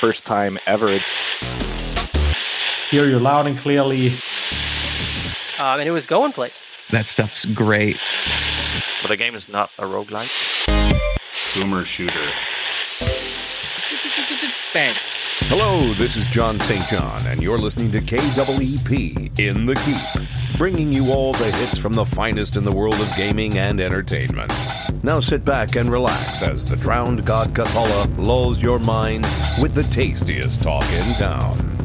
First time ever. Hear you loud and clearly. Um, and it was going place. That stuff's great. But the game is not a roguelite. Boomer shooter. Bang. Hello, this is John St. John, and you're listening to KWEP in the Keep, bringing you all the hits from the finest in the world of gaming and entertainment. Now sit back and relax as the drowned god Cthulhu lulls your mind with the tastiest talk in town.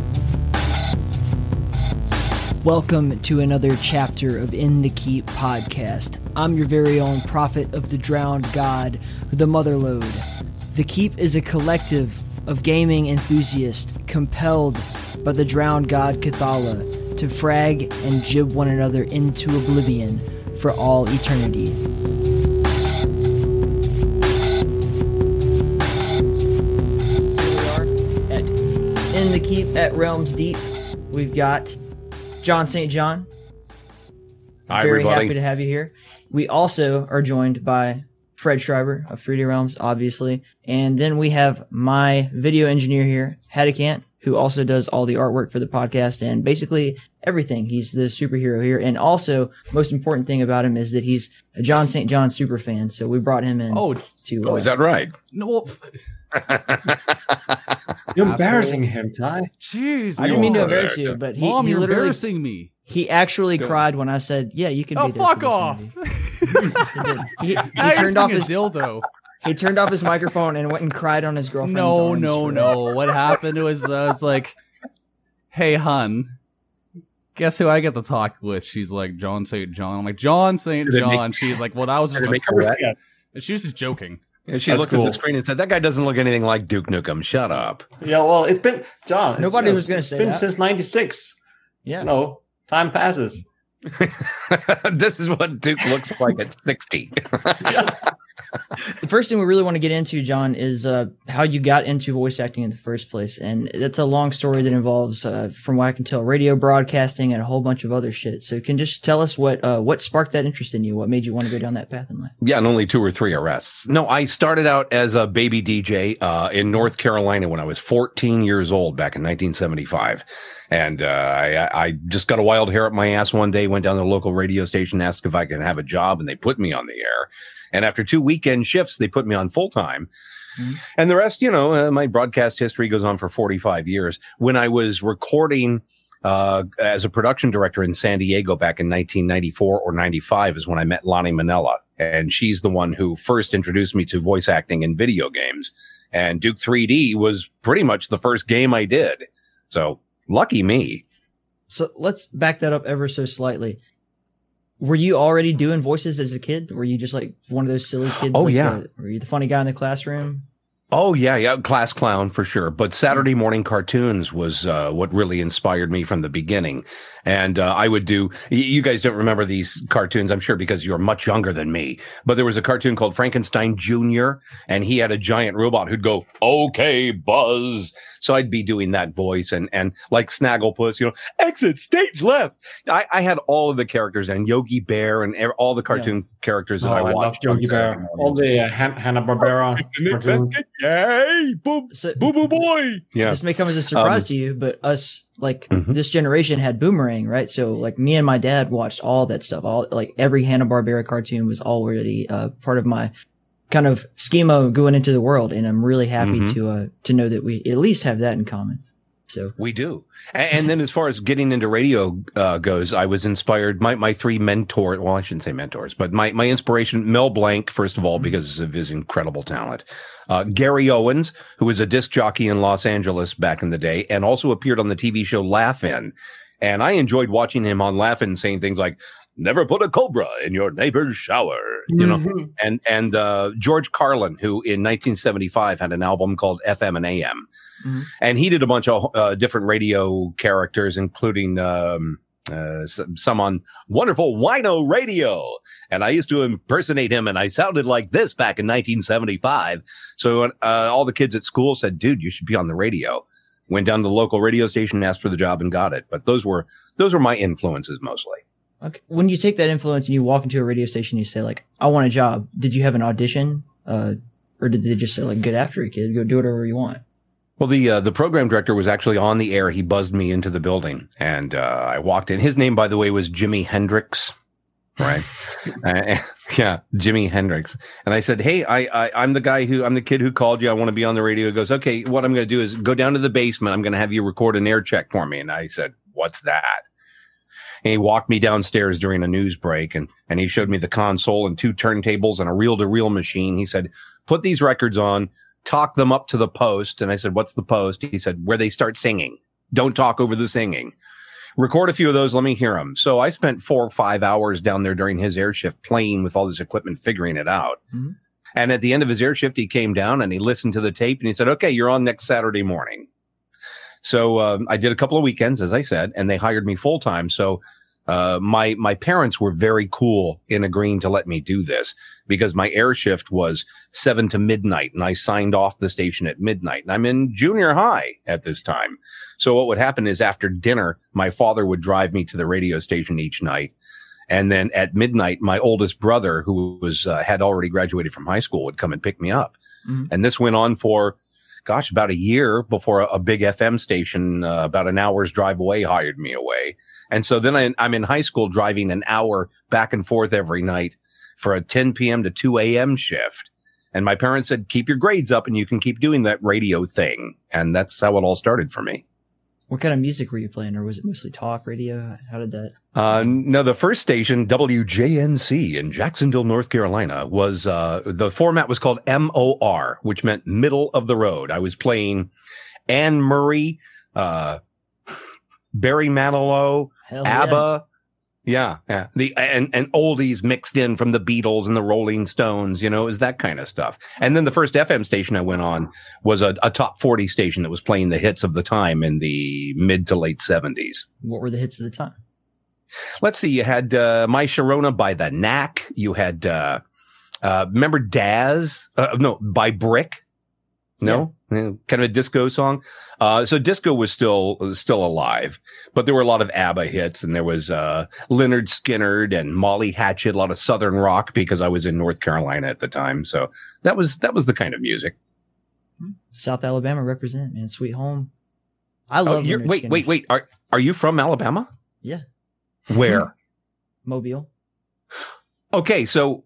Welcome to another chapter of In the Keep podcast. I'm your very own prophet of the drowned god, the Motherlode. The Keep is a collective of gaming enthusiasts compelled by the drowned god Cthulhu to frag and gib one another into oblivion for all eternity. Here we are at In the Keep at Realms Deep. We've got John St. John. Hi, Very everybody. happy to have you here. We also are joined by Fred Schreiber of 3D Realms, obviously. And then we have my video engineer here, Hadikant, who also does all the artwork for the podcast and basically everything. He's the superhero here. And also, most important thing about him is that he's a John St. John super fan. So we brought him in Oh, to. Oh, uh, is that right? no. You're embarrassing him, Ty. Jeez, I didn't mean to Oh, embarrass you, but he, Mom, he you're literally embarrassing me. He actually cried when I said, "Yeah, you can Oh, be there." fuck off! He. He, he turned off his dildo. he turned off his microphone and went and cried on his girlfriend's No, arms no, for- no. What happened was I was like, "Hey, hun, guess who I get to talk with?" She's like, "John St. John." I'm like, "John St. Did it make- John." She's like, "Well, that was just." Did my make her wet? She was just joking. And she That's looked at the screen and said, That guy doesn't look anything like Duke Nukem. Shut up. yeah well, it's been, John. Nobody been- was gonna say It's been that. since 96. Yeah. You know, time passes. this is what Duke looks like at 60. The first thing we really want to get into, John, is uh, how you got into voice acting in the first place, and that's a long story that involves, uh, from what I can tell, radio broadcasting and a whole bunch of other shit. So, can just tell us what uh, what sparked that interest in you? What made you want to go down that path in life? Yeah, and only two or three arrests. No, I started out as a baby DJ uh, in North Carolina when I was 14 years old back in 1975. And uh, I, I just got a wild hair up my ass one day, went down to the local radio station, asked if I could have a job, and they put me on the air. And after two weekend shifts, they put me on full time. Mhm. And the rest, you know, uh, my broadcast history goes on for 45 years. When I was recording uh, as a production director in San Diego back in 1994 or 95 is when I met Lani Minella. And she's the one who first introduced me to voice acting in video games. And Duke 3D was pretty much the first game I did. So lucky me. So let's back that up ever so slightly. Were you already doing voices as a kid? Were you just like one of those silly kids? Oh, like yeah. the- were you the funny guy in the classroom? Oh yeah, yeah, class clown for sure. But Saturday morning cartoons was uh, what really inspired me from the beginning. And uh, I would do. You guys don't remember these cartoons, I'm sure, because you're much younger than me. But there was a cartoon called Frankenstein Junior, and he had a giant robot who'd go, "Okay, Buzz." So I'd be doing that voice, and and like Snagglepuss, you know, exit stage left. I, I had all of the characters and Yogi Bear and all the cartoon characters that Oh, I I, watched. love Yogi Bear. All the uh, Hanna-Barbera cartoons. Yay! Boo, So boo, boo, boy. Yeah. this may come as a surprise Um, to you, but us like Mhm. this generation had Boomerang, right? So like me and my dad watched all that stuff. All like every Hanna Barbera cartoon was already uh, part of my kind of schema going into the world, and I'm really happy Mhm. to uh, to know that we at least have that in common. So We do. A- And, then as far as getting into radio uh, goes, I was inspired. My, my three mentors, well, I shouldn't say mentors, but my, my inspiration, Mel Blanc, first of all, because of his incredible talent. Uh, Gary Owens, who was a disc jockey in Los Angeles back in the day and also appeared on the TV show Laugh-In. And I enjoyed watching him on Laugh-In saying things like, never put a cobra in your neighbor's shower, you know, Mhm. and and uh, George Carlin, who in 1975 had an album called FM and AM, Mhm. and he did a bunch of uh, different radio characters, including um, uh, some, some on wonderful Wino Radio. And I used to impersonate him, and I sounded like this back in 1975. So uh, all the kids at school said, "Dude, you should be on the radio." Went down to the local radio station, asked for the job, and got it. But those were those were my influences mostly. Okay. when you take that influence and you walk into a radio station, you say like, "I want a job." Did you have an audition, uh, or did they just say like, "Get after it, kid. Go do whatever you want"? Well, the uh, the program director was actually on the air. He buzzed me into the building, and uh, I walked in. His name, by the way, was Jimi Hendrix. Right? uh, yeah, Jimi Hendrix. And I said, "Hey, I, I I'm the guy who I'm the kid who called you. I want to be on the radio." He goes, "Okay, what I'm going to do is go down to the basement. I'm going to have you record an air check for me." And I said, "What's that?" And he walked me downstairs during a news break, and and he showed me the console and two turntables and a reel to reel machine. He said, "Put these records on." talk them up to the post. And I said, what's the post? He said, where they start singing. Don't talk over the singing. Record a few of those. Let me hear them. So I spent four or five hours down there during his air shift playing with all this equipment, figuring it out. Mhm. And at the end of his air shift, he came down and he listened to the tape and he said, okay, you're on next Saturday morning. So um, I did a couple of weekends, as I said, and they hired me full time. So uh, my my parents were very cool in agreeing to let me do this because my air shift was seven to midnight, and I signed off the station at midnight. And I'm in junior high at this time. So what would happen is after dinner, my father would drive me to the radio station each night. And then at midnight, my oldest brother, who was uh, had already graduated from high school, would come and pick me up. Mhm. And this went on for, gosh, about a year before a, a big FM station, uh, about an hour's drive away, hired me away. And so then I, I'm in high school driving an hour back and forth every night for a 10 p.m. to 2 a.m. shift. And my parents said, keep your grades up and you can keep doing that radio thing. And that's how it all started for me. What kind of music were you playing, or was it mostly talk radio? How did that? Uh, no, the first station, WJNC in Jacksonville, North Carolina, was, uh, the format was called MOR, which meant middle of the road. I was playing Anne Murray, uh, Barry Manilow, Hell. ABBA. Yeah, yeah. The and and oldies mixed in from the Beatles and the Rolling Stones, you know, is that kind of stuff. And then the first FM station I went on was a, a top 40 station that was playing the hits of the time in the mid to late 70s. What were the hits of the time? Let's see, you had uh, My Sharona by the Knack. You had uh uh remember Dazz? Uh, no, by Brick. No, Yeah, kind of a disco song. Uh, so disco was still still alive, but there were a lot of ABBA hits, and there was uh, Lynyrd Skynyrd and Molly Hatchet, a lot of Southern rock because I was in North Carolina at the time. So that was that was the kind of music. South Alabama represent, man. Sweet home. I Oh, love. Lynyrd wait, Skynyrd. wait, wait. Are are you from Alabama? Yeah. Where? Mobile. okay, so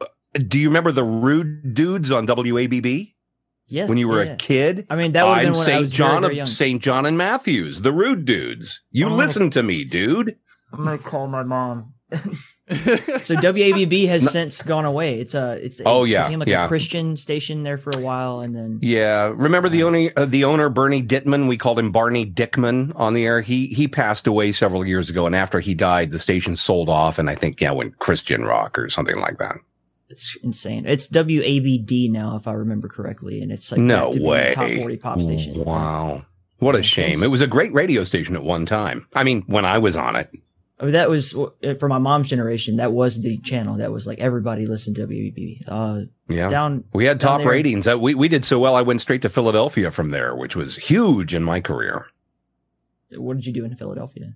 uh, do you remember the Rude Dudes on WABB Yeah. when you were yeah. a kid? I mean, that would have I'm been when I St. was John very, very of. St. John and Matthews, the Rude Dudes. You Oh. listen to me, dude. I'm gonna call my mom. so WABB has since gone away. It's a it's it Oh, yeah, became like yeah. a Christian station there for a while, and then Yeah, remember the owner, uh, the owner Bernie Dittman. We called him Barney Dickman on the air. He he passed away several years ago, and after he died, the station sold off, and I think yeah, went Christian rock or something like that. It's insane. It's WABD now, if I remember correctly, and it's like no back to being a way! top forty pop station. Wow, what a shame! It was a great radio station at one time. I mean, when I was on it. I mean, that was uh, for my mom's generation. That was the channel. That was like everybody listened to WABB. Uh, Yeah, down we had down top there- ratings. Uh, we we did so well. I went straight to Philadelphia from there, which was huge in my career. what did you do in Philadelphia?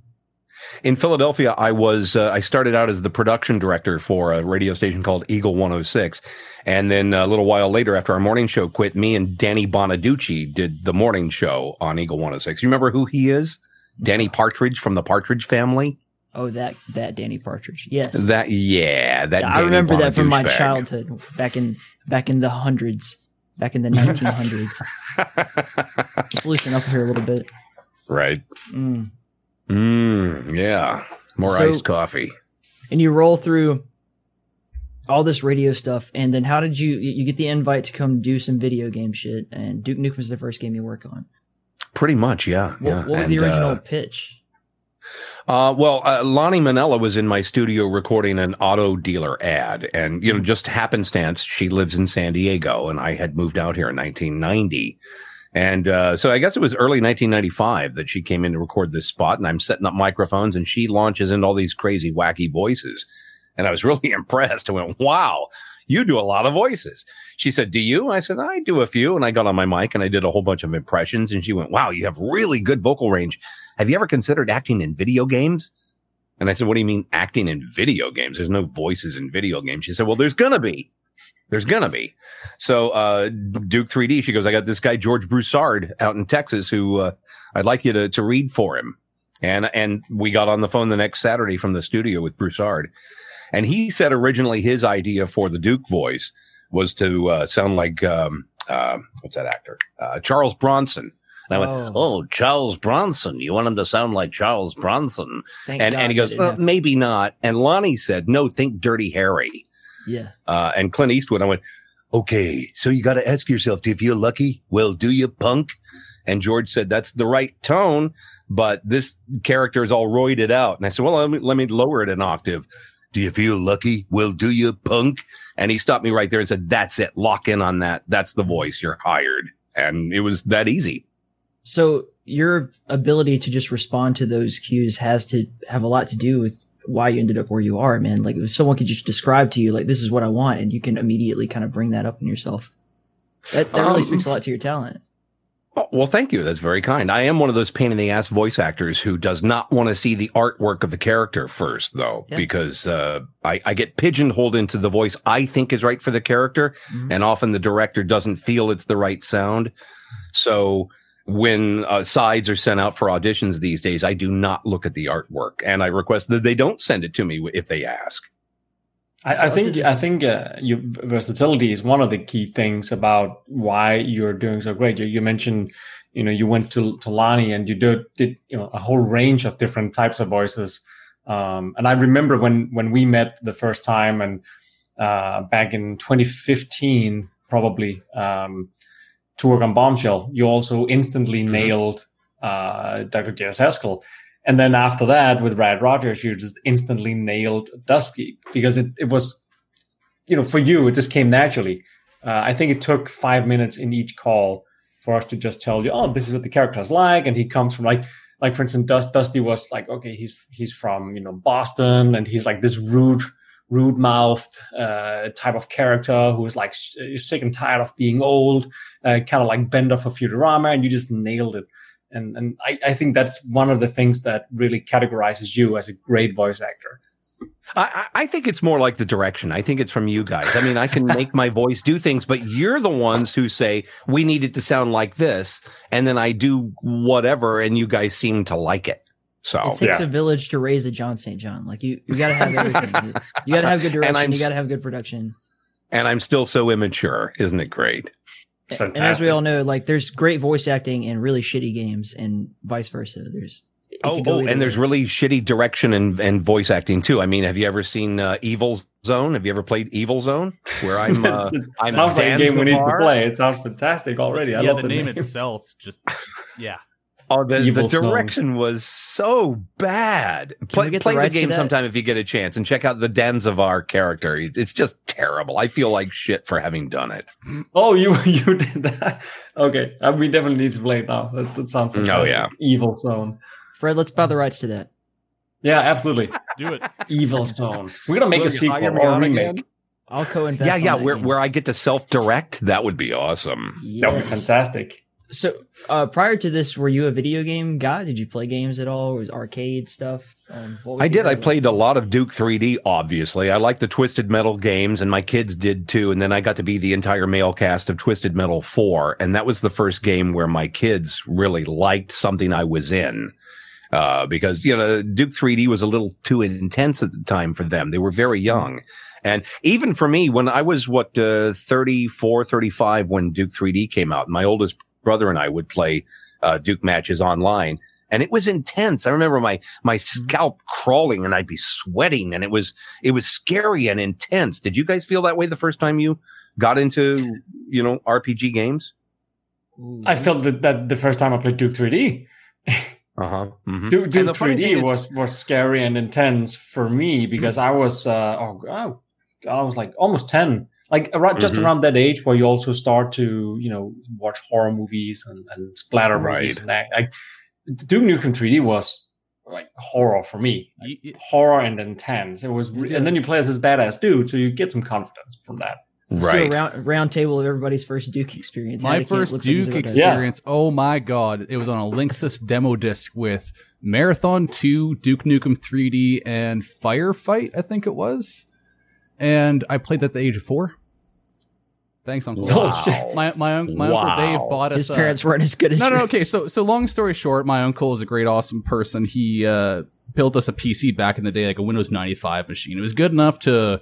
In Philadelphia, I was uh, I started out as the production director for a radio station called Eagle 106, and then a little while later, after our morning show quit, me and Danny Bonaduce did the morning show on Eagle 106. You remember who he is? Danny Partridge from the Partridge Family. Oh, that that Danny Partridge. Yes, That yeah, that Yeah, I remember that from my bag. childhood, back in back in the hundreds, back in the nineteen hundreds. Let's loosen up here a little bit. right. Mm. Mm, yeah. More So- iced coffee. And you roll through all this radio stuff, and then how did you you get the invite to come do some video game shit? And Duke Nukem was the first game you work on. Pretty much, yeah. What, yeah. what was the original uh, pitch? Uh, well, uh, Lani Minella was in my studio recording an auto dealer ad, and you know, just happenstance, she lives in San Diego, and I had moved out here in 1990, and uh, so I guess it was early 1995 that she came in to record this spot, and I'm setting up microphones, and she launches into all these crazy, wacky voices, and I was really impressed. I went, "Wow, you do a lot of voices." She said, "Do you?" I said, "I do a few," and I got on my mic and I did a whole bunch of impressions, and she went, "Wow, you have really good vocal range." have you ever considered acting in video games? And I said, what do you mean acting in video games? There's no voices in video games. She said, well, there's going to be. There's gonna be. So uh, Duke 3D, she goes, I got this guy George Broussard out in Texas who uh, I'd like you to to read for him. And and we got on the phone the next Saturday from the studio with Broussard, and he said originally his idea for the Duke voice was to uh, sound like um, uh, what's that actor uh, Charles Bronson. And I went, Oh. oh. Charles Bronson. You want him to sound like Charles Bronson? Thank And God and he goes, happen. maybe not. And Lani said, no, think Dirty Harry yeah. uh, and Clint Eastwood. I went, okay, so you got to ask yourself, do you feel lucky? Well, do you, punk? And George said, that's the right tone, but this character is all roided out. And I said, well, let me, let me lower it an octave. Do you feel lucky? Well, do you, punk? And he stopped me right there and said, that's it. Lock in on that. That's the voice. You're hired. And it was that easy. So your ability to just respond to those cues has to have a lot to do with why you ended up where you are, man. Like if someone could just describe to you, like this is what I want, and you can immediately kind of bring that up in yourself. That that really Um, speaks a lot to your talent. Oh, well, thank you. That's very kind. I am one of those pain in the ass voice actors who does not want to see the artwork of the character first, though, Yeah. because uh, I, I get pigeonholed into the voice I think is right for the character, Mhm. and often the director doesn't feel it's the right sound. So when uh, sides are sent out for auditions these days, I do not look at the artwork, and I request that they don't send it to me if they ask. I, I think I think uh, your versatility is one of the key things about why you're doing so great. You, you mentioned, you know, you went to to Lani and you did did you know a whole range of different types of voices. Um, and I remember when when we met the first time and uh, back in 2015, probably um, to work on Bombshell, you also instantly nailed uh, Dr. J.S. Haskell. And then after that, with Brad Rogers, you just instantly nailed Dusky because it, it was, you know, for you, it just came naturally. Uh, I think it took five minutes in each call for us to just tell you, oh, this is what the character is like. And he comes from like, like for instance, Dust, Dusty was like, okay, he's, he's from, you know, Boston and he's like this rude, rude mouthed, uh, type of character who is like sh- sick and tired of being old, uh, kind of like Bender for Futurama. And you just nailed it and and I, I think that's one of the things that really categorizes you as a great voice actor. I, I I think it's more like the direction. I think it's from you guys. I mean, I can make my voice do things, but you're the ones who say we need it to sound like this, and then I do whatever, and you guys seem to like it. So It takes yeah. a village to raise a John St. John. Like you, you got to have everything. you got to have good direction. You gotta have good production. and I'm still so immature, isn't it great? Fantastic. And as we all know, like there's great voice acting in really shitty games, and vice versa. There's Oh, oh, either and there's really shitty direction and, and voice acting too. I mean, have you ever seen uh, Evil Zone? Have you ever played Evil Zone? Where I'm, uh, I'm sounds like a game we need to play. It sounds fantastic already. I yeah, love the, name, name. itself just yeah. Oh, the, the Evil Zone. direction was so bad. Play, get the play the, rights game sometime if you get a chance and check out the Danzavar character. It's just terrible. I feel like shit for having done it. Oh, you you did that? Okay, uh, we definitely need to play it now. That, that sounds fantastic. Oh, yeah. Evil Zone. Fred. Let's buy the rights to that. Yeah, absolutely. Do it. Evil Zone. We're gonna make Will a sequel or a remake. again? I'll co-invest. Yeah, yeah. that Where game. where I get to self direct, that would be awesome. That would be fantastic. So, uh, prior to this, were you a video game guy? Did you play games at all? Or was arcade stuff? Um, was I did. I played a lot of Duke 3D, obviously. I like the Twisted Metal games, and my kids did too. And then I got to be the entire male cast of Twisted Metal 4. And that was the first game where my kids really liked something I was in. Uh, because, you know, Duke 3D was a little too intense at the time for them. They were very young. And even for me, when I was, what, uh, 34, 35 when Duke 3D came out, my oldest brother and I would play, uh, Duke matches online. And it was intense. I remember my, my scalp crawling and I'd be sweating and it was, it was scary and intense. Did you guys feel that way the first time you got into, you know, RPG games? I felt that, that the first time I played Duke 3D. Uh huh. Mm-hmm. Duke, Duke the 3D thing is- was was scary and intense for me because I was uh, oh, oh God, I was like almost ten, like around just Mhm. around that age where you also start to you know watch horror movies and, and splatter movies and that. Like Duke Nukem 3D was like horror for me, like, You- you- horror and intense. It was, re- and then you play as this badass dude, so you get some confidence from that. Let's Right. a round, round table of everybody's first Duke experience. My Hattie first look like he's Duke Yeah. experience. Oh my god! It was on a Linksys demo disc with Marathon Two, Duke Nukem 3D, and Firefight. I think it was. And I played that at the age of four. Thanks, Uncle. Wow. My my, un- my uncle Dave bought us. His uh, parents weren't as good as no, no, okay. So, so long story short, my uncle is a great, awesome person. He uh, built us a PC back in the day, like a Windows 95 machine. It was good enough to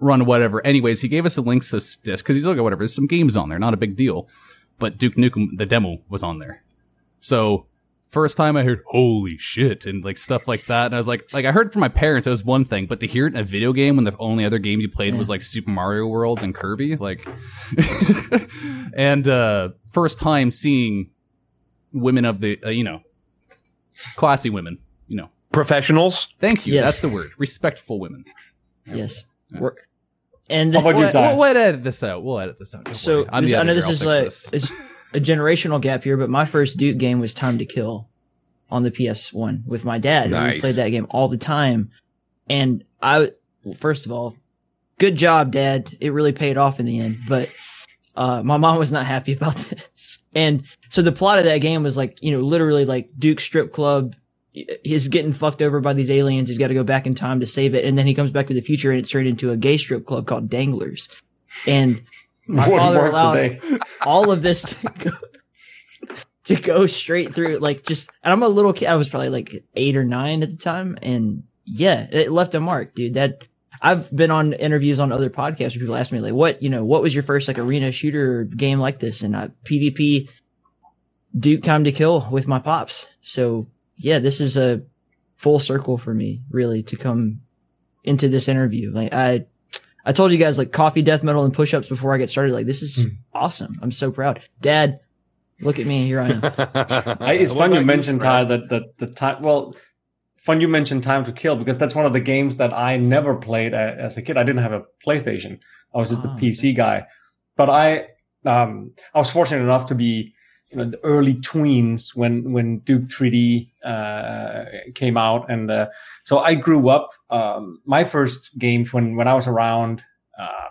run whatever. Anyways, he gave us the links to this because he's like, whatever. There's some games on there, not a big deal. But Duke Nukem, the demo was on there. So first time I heard "Holy shit" and like stuff like that, and I was like, like I heard from my parents, that was one thing, but to hear it in a video game when the only other game you played was like Super Mario World and Kirby, like, and uh first time seeing women of the, uh, you know, classy women, you know. Professionals. Thank you. Yes. That's the word. Respectful women. Yes. Yeah. We're- and How about you, We'll, we'll, we'll edit this out. We'll edit this out. Don't so worry. I'm this, the I know this is like this. A generational gap here, but my first Duke game was Time to Kill on the PS1 with my dad. and We played that game all the time, and I well, first of all, good job, Dad. It really paid off in the end, but. Uh, my mom was not happy about this. And so the plot of that game was like, you know, literally like Duke strip club. He's getting fucked over by these aliens. He's got to go back in time to save it. And then he comes back to the future and it's turned into a gay strip club called Danglers. And my Wouldn't father allowed today. all of this to go, to go straight through like just and i'm a little kid i was probably like eight or nine at the time and yeah it left a mark dude that i've been on interviews on other podcasts where people ask me like what you know what was your first like arena shooter game like this? And I, pvp duke time to kill with my pops. So yeah this is a full circle for me really to come into this interview. Like i I told you guys like coffee, death metal, and push-ups before I get started. Like this is Hmm. awesome. I'm so proud. Dad, look at me. Here I am. I, it's What fun you mentioned Ty that that the time. Well, fun you mentioned Time to Kill because that's one of the games that I never played as a kid. I didn't have a PlayStation. I was just Oh, a PC guy. But I um I was fortunate enough to be you know the early tweens when when Duke 3D uh, came out, and uh, so I grew up. Um, my first games when when I was around uh,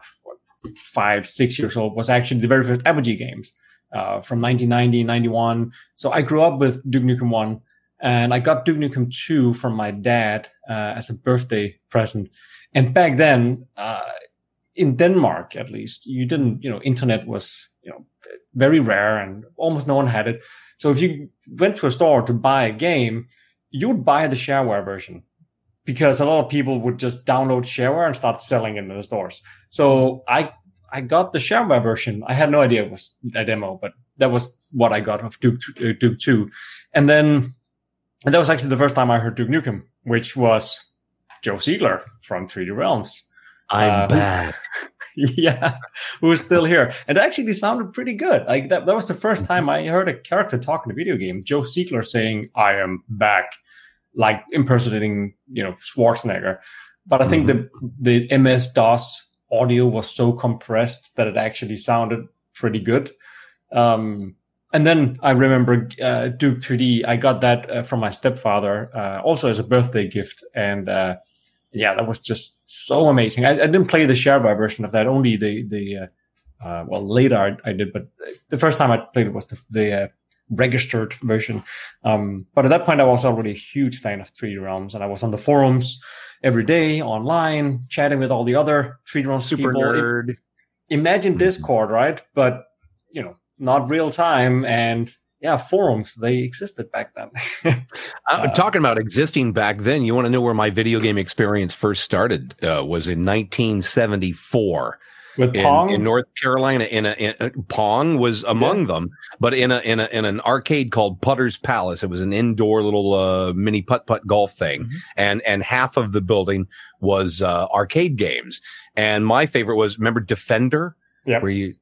five six years old was actually the very first Apogee games uh, from 1990 91. So I grew up with Duke Nukem 1 and I got Duke Nukem 2 from my dad uh, as a birthday present. And back then, uh, in Denmark at least, you didn't, you know, internet was, very rare and almost no one had it. So if you went to a store to buy a game, you would buy the shareware version because a lot of people would just download shareware and start selling it in the stores. So I I got the shareware version. I had no idea it was a demo, but that was what I got of Duke uh, Duke Two, and then and that was actually the first time I heard Duke Nukem, which was Joe Siegler from 3D Realms. I'm Uh, back. yeah, who was still here, and it actually sounded pretty good. Like that, that was the first time I heard a character talk in a video game. Joe Siegler saying, "I am back," like impersonating, you know, Schwarzenegger. But I think the the MS DOS audio was so compressed that it actually sounded pretty good. Um, and then I remember uh, Duke 3D. I got that uh, from my stepfather, uh, also as a birthday gift, and uh, yeah, that was just so amazing. I, I didn't play the shareware version of that, only the the uh, uh, well later I, I did, but the first time I played it was the, the uh, registered version. Um, but at that point, I was already a huge fan of 3D Realms, and I was on the forums every day online, chatting with all the other 3D Realms Super people. nerd. Imagine Mhm. Discord, right? But you know, not real time, and yeah, forums they existed back then. Uh, talking about existing back then, you want to know where my video game experience first started? Uh, was in 1974 with in, Pong. in North Carolina. In a, in Pong was among them, but in a in a in an arcade called Putter's Palace. It was an indoor little uh, mini putt putt golf thing, and and half of the building was uh, arcade games. And my favorite was remember Defender, Yep. where you.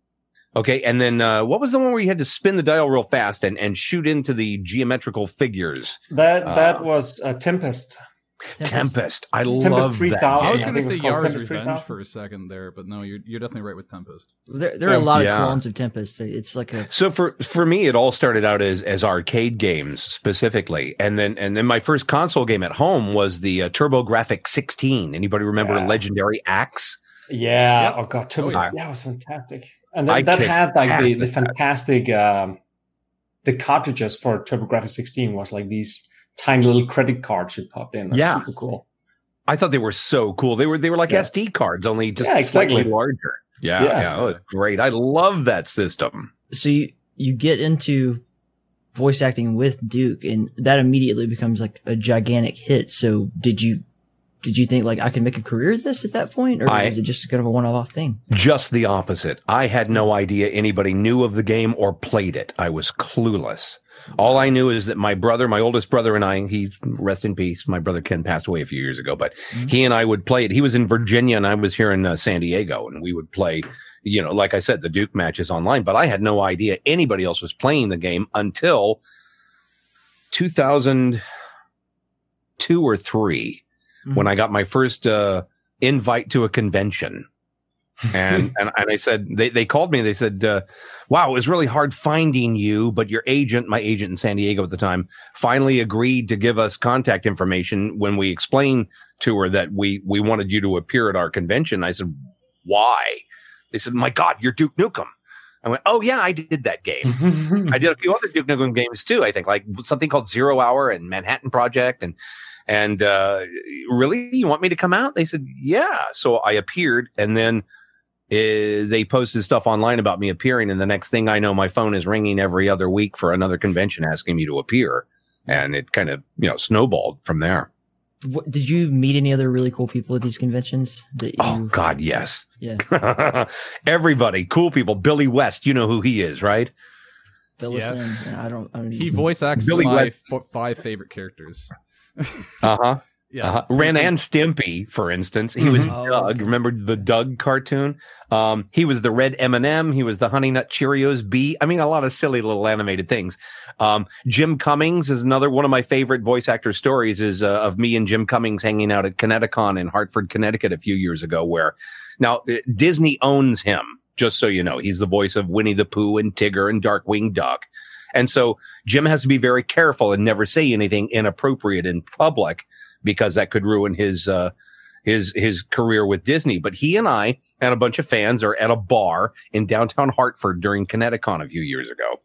Okay, and then uh, what was the one where you had to spin the dial real fast and, and shoot into the geometrical figures? that that uh, was uh, Tempest. Tempest. I Tempest love 3000. that. I was going to say was Yars Revenge 3000. for a second there, but no, you're you're definitely right with Tempest. There, there are a lot Yeah. of clones of Tempest. It's like a So for for me, it all started out as as arcade games specifically, and then and then my first console game at home was the uh, TurboGrafx 16. Anybody remember Yeah. Legendary Axe? Yeah. Yep. Oh god, Turbo, Oh, yeah. yeah. it was fantastic. And I then that had like the, the fantastic um the cartridges for TurboGrafx 16 was like these tiny little credit cards you popped in. That's Yeah. super cool. I thought they were so cool. They were they were like Yeah. SD cards, only just Yeah, exactly. slightly larger. Yeah, Yeah. yeah, oh, great. I love that system. So you you get into voice acting with Duke, and that immediately becomes like a gigantic hit. So did you did you think like I can make a career of this at that point, or I- was it just kind of a one off thing? Just the opposite. I had no idea anybody knew of the game or played it. I was clueless. All I knew is that my brother, my oldest brother and I, he rest in peace. My brother Ken passed away a few years ago, but he and I would play it. He was in Virginia and I was here in uh, San Diego and we would play, you know, like I said, the Duke matches online, but I had no idea anybody else was playing the game until 2002 or 3 when I got my first, uh, invite to a convention and, and and I said they they called me. They said, uh, "Wow, it was really hard finding you, but your agent, my agent in San Diego at the time, finally agreed to give us contact information when we explained to her that we we wanted you to appear at our convention." I said, "Why?" They said, "My God, you're Duke Nukem." I went, "Oh yeah, I did that game. I did a few other Duke Nukem games too. I think like something called Zero Hour and Manhattan Project and." And uh, really, you want me to come out? They said, "Yeah." So I appeared, and then uh, they posted stuff online about me appearing, and the next thing I know, my phone is ringing every other week for another convention asking me to appear, and it kind of you know snowballed from there. What, did you meet any other really cool people at these conventions? That you, Oh God, yes, yeah, everybody, cool people. Billy West, you know who he is, right? fill Yeah. And I don't. I don't He voice acts Billy my f- five favorite characters. Uh huh. Yeah, Uh-huh. Ren and Stimpy, for instance, he was Mhm. Oh, Doug. okay. Remember the Doug cartoon? Um, he was the red M and m He was the Honey Nut Cheerios bee. I mean, a lot of silly little animated things. Um, Jim Cummings is another one of my favorite voice actor stories. Is uh, of me and Jim Cummings hanging out at ConnectiCon in Hartford, Connecticut, a few years ago. Where now uh, Disney owns him. Just so you know, he's the voice of Winnie the Pooh and Tigger and Darkwing Duck. And so Jim has to be very careful and never say anything inappropriate in public because that could ruin his uh, his his career with Disney. But he and I and a bunch of fans are at a bar in downtown Hartford during ConnectiCon a few years ago.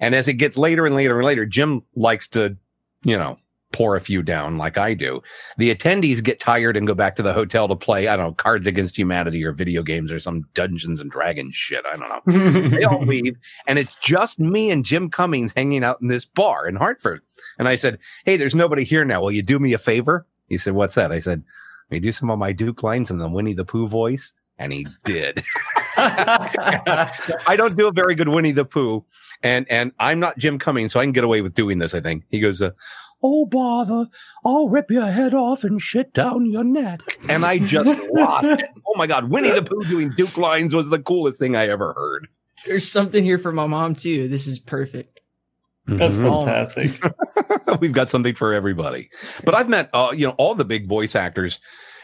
And as it gets later and later and later, Jim likes to, you know, pour a few down like I do. The attendees get tired and go back to the hotel to play, I don't know, Cards Against Humanity or video games or some Dungeons and Dragons shit. I don't know they all leave and it's just me and Jim Cummings hanging out in this bar in Hartford. And I said, Hey, there's nobody here now. Will you do me a favor? He said, what's that? I said, will you do some of my Duke lines and the Winnie the Pooh voice? And he did. I don't do a very good Winnie the Pooh and, and I'm not Jim Cummings, so I can get away with doing this, I think. He goes, uh, Oh, bother. I'll rip your head off and shit down your neck. And I just lost it. Oh my God. Winnie the Pooh doing Duke lines was the coolest thing I ever heard. There's something here for my mom too. This is perfect. That's Mhm. fantastic. We've got something for everybody. But I've met, uh, you know, all the big voice actors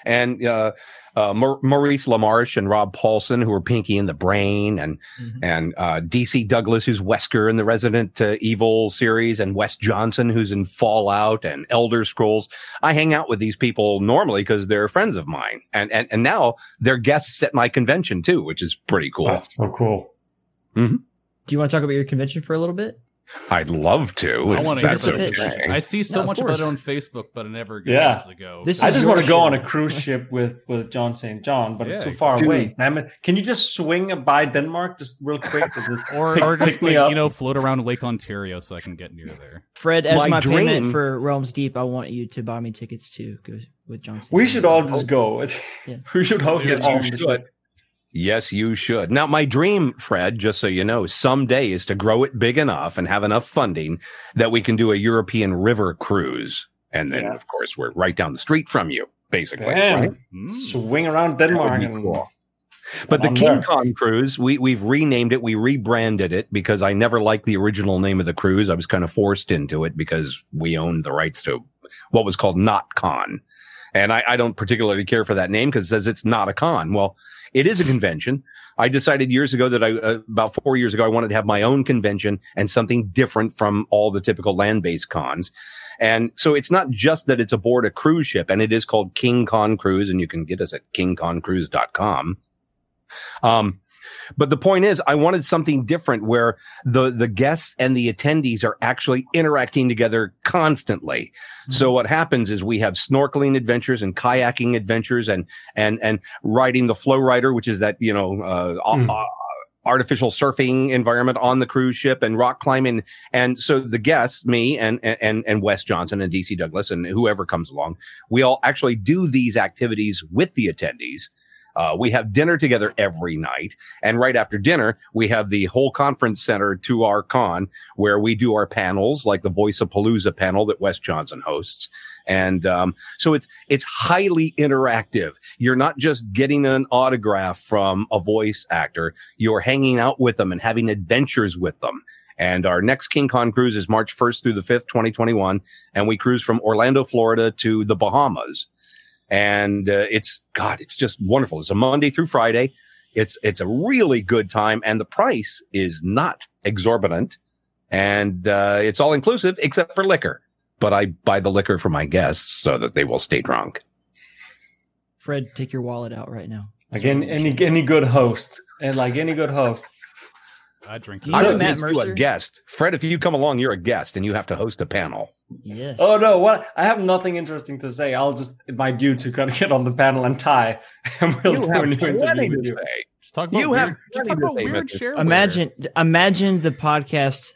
and, uh, uh, Maur- Maurice LaMarche and Rob Paulsen, who are Pinky in the Brain and, Mhm. and, uh, DC Douglas, who's Wesker in the Resident uh, Evil series and Wes Johnson, who's in Fallout and Elder Scrolls. I hang out with these people normally because they're friends of mine. And, and, and now they're guests at my convention too, which is pretty cool. That's so cool. Do you want to talk about your convention for a little bit? I'd love to. I want to that's hear the pitch. okay. I see so Yeah, of much about it on Facebook, but I never get Yeah. to go. This I just want to go on a cruise ship with with John St. John, but it's too far dude. away. Damn it. Can you just swing by Denmark just real quick? Just or, pick- or just like, you know float around Lake Ontario so I can get near there. Fred, as My my, dream- payment for Realms Deep, I want you to buy me tickets to go with Johnson. we should all just go. Yeah. We should all Yes, get you Yes, you should. Now, my dream, Fred, just so you know, someday is to grow it big enough and have enough funding that we can do a European river cruise. And then, Yes. of course, we're right down the street from you, basically. Right? Mm. Swing around Denmark. would be and- cool. But the I'm King. Kong cruise, we, we've renamed it. We rebranded it because I never liked the original name of the cruise. I was kind of forced into it because we owned the rights to what was called Not Con. And I, I don't particularly care for that name because it says it's not a con. Well, it is a convention. I decided years ago that I, uh, about four years ago, I wanted to have my own convention and something different from all the typical land-based cons. And so it's not just that it's aboard a cruise ship and it is called King Con Cruise and you can get us at kingconcruise.com. Um, But the point is, I wanted something different where the, the guests and the attendees are actually interacting together constantly. So what happens is we have snorkeling adventures and kayaking adventures and, and, and riding the flow rider, which is that, you know, uh, Hmm. uh, artificial surfing environment on the cruise ship and rock climbing. And so the guests, me and, and, and Wes Johnson and DC Douglas and whoever comes along, we all actually do these activities with the attendees. Uh, we have dinner together every night. And right after dinner, we have the whole conference center to our con where we do our panels, like the Voice of Palooza panel that Wes Johnson hosts. And, um, so it's, it's highly interactive. You're not just getting an autograph from a voice actor. You're hanging out with them and having adventures with them. And our next King Con cruise is March 1st through the 5th, 2021. And we cruise from Orlando, Florida to the Bahamas and uh, it's God, it's just wonderful. It's a Monday through Friday. It's it's a really good time, and the price is not exorbitant, and uh, it's all inclusive except for liquor. But I buy the liquor for my guests so that they will stay drunk. Fred, take your wallet out right now. Again, any any good host, and like any good host, I drink. Do too. I'm Matt against you a guest, Fred. If you come along, you're a guest, and you have to host a panel. Yes. Oh no! What? I have nothing interesting to say. I'll just invite you to kind of get on the panel and tie, and we'll You do a new interview to with you. say. Just talk about You weird, have just talk about weird Mr. shareware. Imagine, imagine the podcast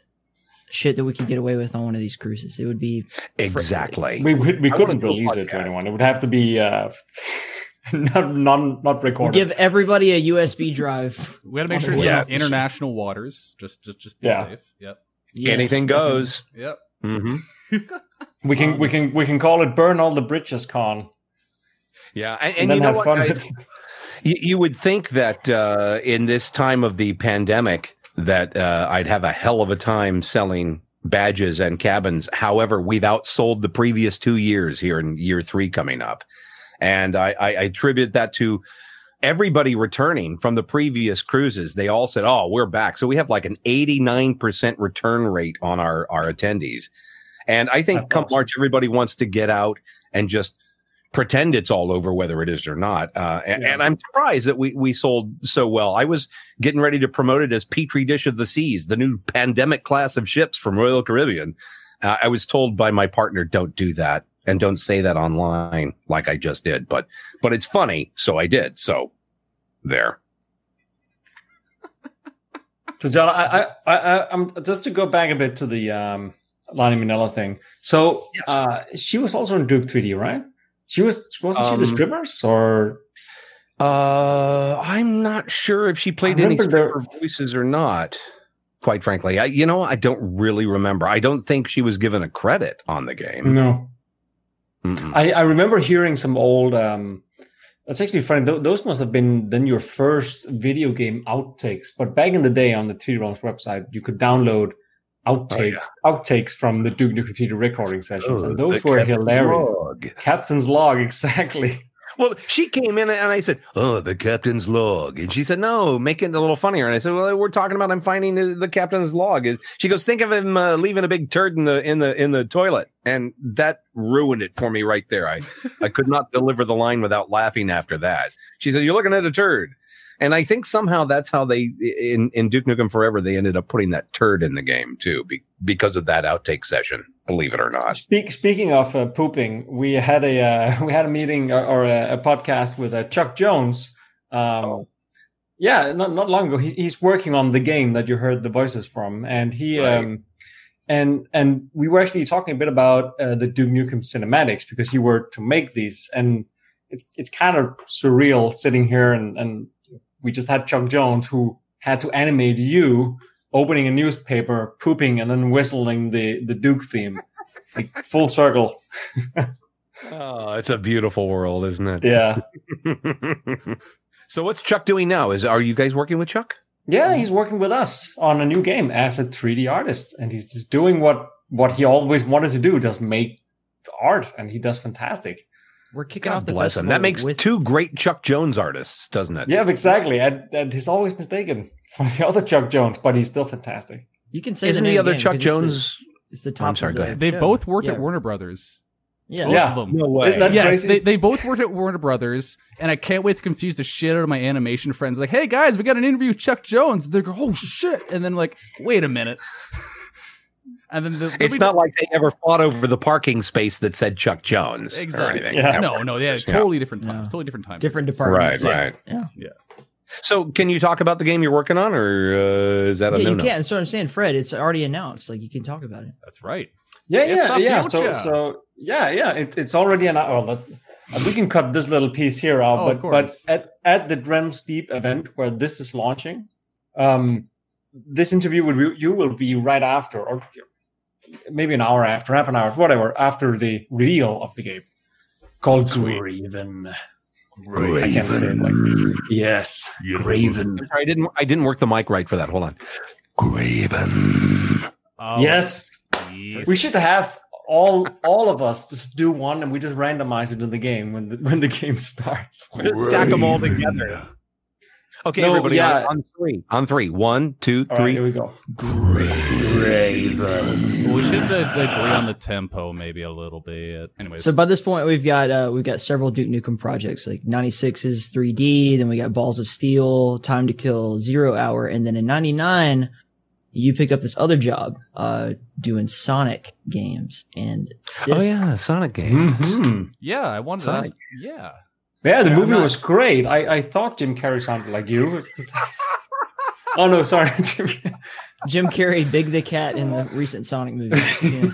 shit that we could get away with on one of these cruises. It would be Exactly. We we, we couldn't wanna do a release it to anyone. It would have to be uh, not non not recorded. give everybody a USB drive. We got to make sure it's Yeah. in international waters. Just, just, just be Yeah. safe. Yep. Yes. Anything goes. Yep. hmm we can we can we can call it "Burn All the Bridges Con" Yeah, and, and, and then you know have what, fun. guys? You, you would think that uh, in this time of the pandemic that uh, I'd have a hell of a time selling badges and cabins. However, we've outsold the previous two years here in year three coming up, and I, I, I attribute that to everybody returning from the previous cruises. They all said, "Oh, we're back." So we have like an eighty nine percent return rate on our our attendees, and I think That's come awesome. March, everybody wants to get out and just pretend it's all over, whether it is or not. Uh, and, Yeah. and I'm surprised that we, we sold so well. I was getting ready to promote it as Petri Dish of the Seas, the new pandemic class of ships from Royal Caribbean. Uh, I was told by my partner, don't do that and don't say that online like I just did. But, but it's funny. So I did. So there. So, John, I, I, I, I'm just to go back a bit to the um, Lani Minella thing. So, uh, she was also in Duke 3D, right? She was wasn't she the Um, strippers or Uh, I'm not sure if she played any stripper voices or not. Quite frankly, I, you know, I don't really remember. I don't think she was given a credit on the game. no? I, I remember hearing some old. Um, that's actually funny. Th- those must have been then your first video game outtakes. But back in the day, on the 3D Realms website, you could download outtakes outtakes from the Duke Nukem 3D recording sessions, and those Oh, were hilarious. Log. Captain's log, exactly. Well, she came in and I said, "Oh, the captain's log," and she said, "No, make it a little funnier." And I said, "Well, we're talking about I'm finding the, the captain's log." And She goes, "Think of him uh, leaving a big turd in the in the in the toilet," and that ruined it for me right there. I I could not deliver the line without laughing after that. She said, "You're looking at a turd," and I think somehow that's how they in in Duke Nukem Forever they ended up putting that turd in the game too, be, because of that outtake session. Believe it or not. Speak, speaking of uh, pooping, we had a uh, we had a meeting or, or a, a podcast with uh, Chuck Jones. Um, Yeah, not not long ago. He, he's working on the game that you heard the voices from, and he Right. um, and and we were actually talking a bit about uh, the Duke Nukem cinematics because he worked to make these, and it's it's kind of surreal sitting here and and we just had Chuck Jones who had to animate you opening a newspaper, pooping, and then whistling the the Duke theme, like full circle. Oh, it's a beautiful world, isn't it? Yeah, so what's Chuck doing now? Is are you guys working with Chuck? yeah. He's working with us on a new game as a 3D artist, and he's just doing what what he always wanted to do, just make art, and he does fantastic. We're kicking God off the bless him. That makes with, two great Chuck Jones artists, doesn't it? Yeah, exactly. And, and he's always mistaken for the other Chuck Jones, but he's still fantastic. You can say Isn't the, the other again, Chuck 'cause it's the- Jones? It's the oh, I'm top. sorry, of go ahead. They show. both worked Yeah. at Warner Brothers. Yeah. Both Yeah. of them. No way. Isn't that Yes, crazy? they, they both worked at Warner Brothers, and I can't wait to confuse the shit out of my animation friends. Like, hey guys, we got an interview with Chuck Jones. They go, oh shit, and then like, wait a minute, and then the, It's be- not like they ever fought over the parking space that said Chuck Jones. or exactly. anything. Yeah. No, no, yeah, totally different times, totally different times. Different departments. Right, departments. right. Yeah. So, can you talk about the game you're working on, or uh, is that a Yeah, you no-no? can. That's what I'm saying, Fred. It's already announced. Like you can talk about it. That's right. Yeah, yeah, the yeah. So, so yeah, yeah. It, it's already an. Well, let, we can cut this little piece here out, Oh, but but at at the Realms Deep event where this is launching, um, this interview with you, you will be right after, or maybe an hour after, half an hour, whatever, after the reveal of the game called Graven. I can't say it like yes, Graven. I'm sorry, I didn't. I didn't work the mic right for that. Hold on. Graven. Oh, Yes, yes. we should have all all of us just do one, and we just randomize it in the game when the, when the game starts. Stack them all together. Okay, No, everybody. yeah. On, on three. On three. One, two, All right, three. here we go. Great. We should uh, agree on the tempo maybe a little bit. Anyway. So by this point, we've got uh, we've got several Duke Nukem projects, like 96 is 3D. Then we got Balls of Steel, Time to Kill, Zero Hour, and then in 99, you picked up this other job, uh, doing Sonic games. And Oh yeah, Sonic game. hmm yeah, I wanted to ask. Yeah, Yeah, the Yeah, movie not- was great. I, I thought Jim Carrey sounded like you. oh no, sorry. Jim. Jim Carrey, Big the Cat in the recent Sonic movie. Yeah.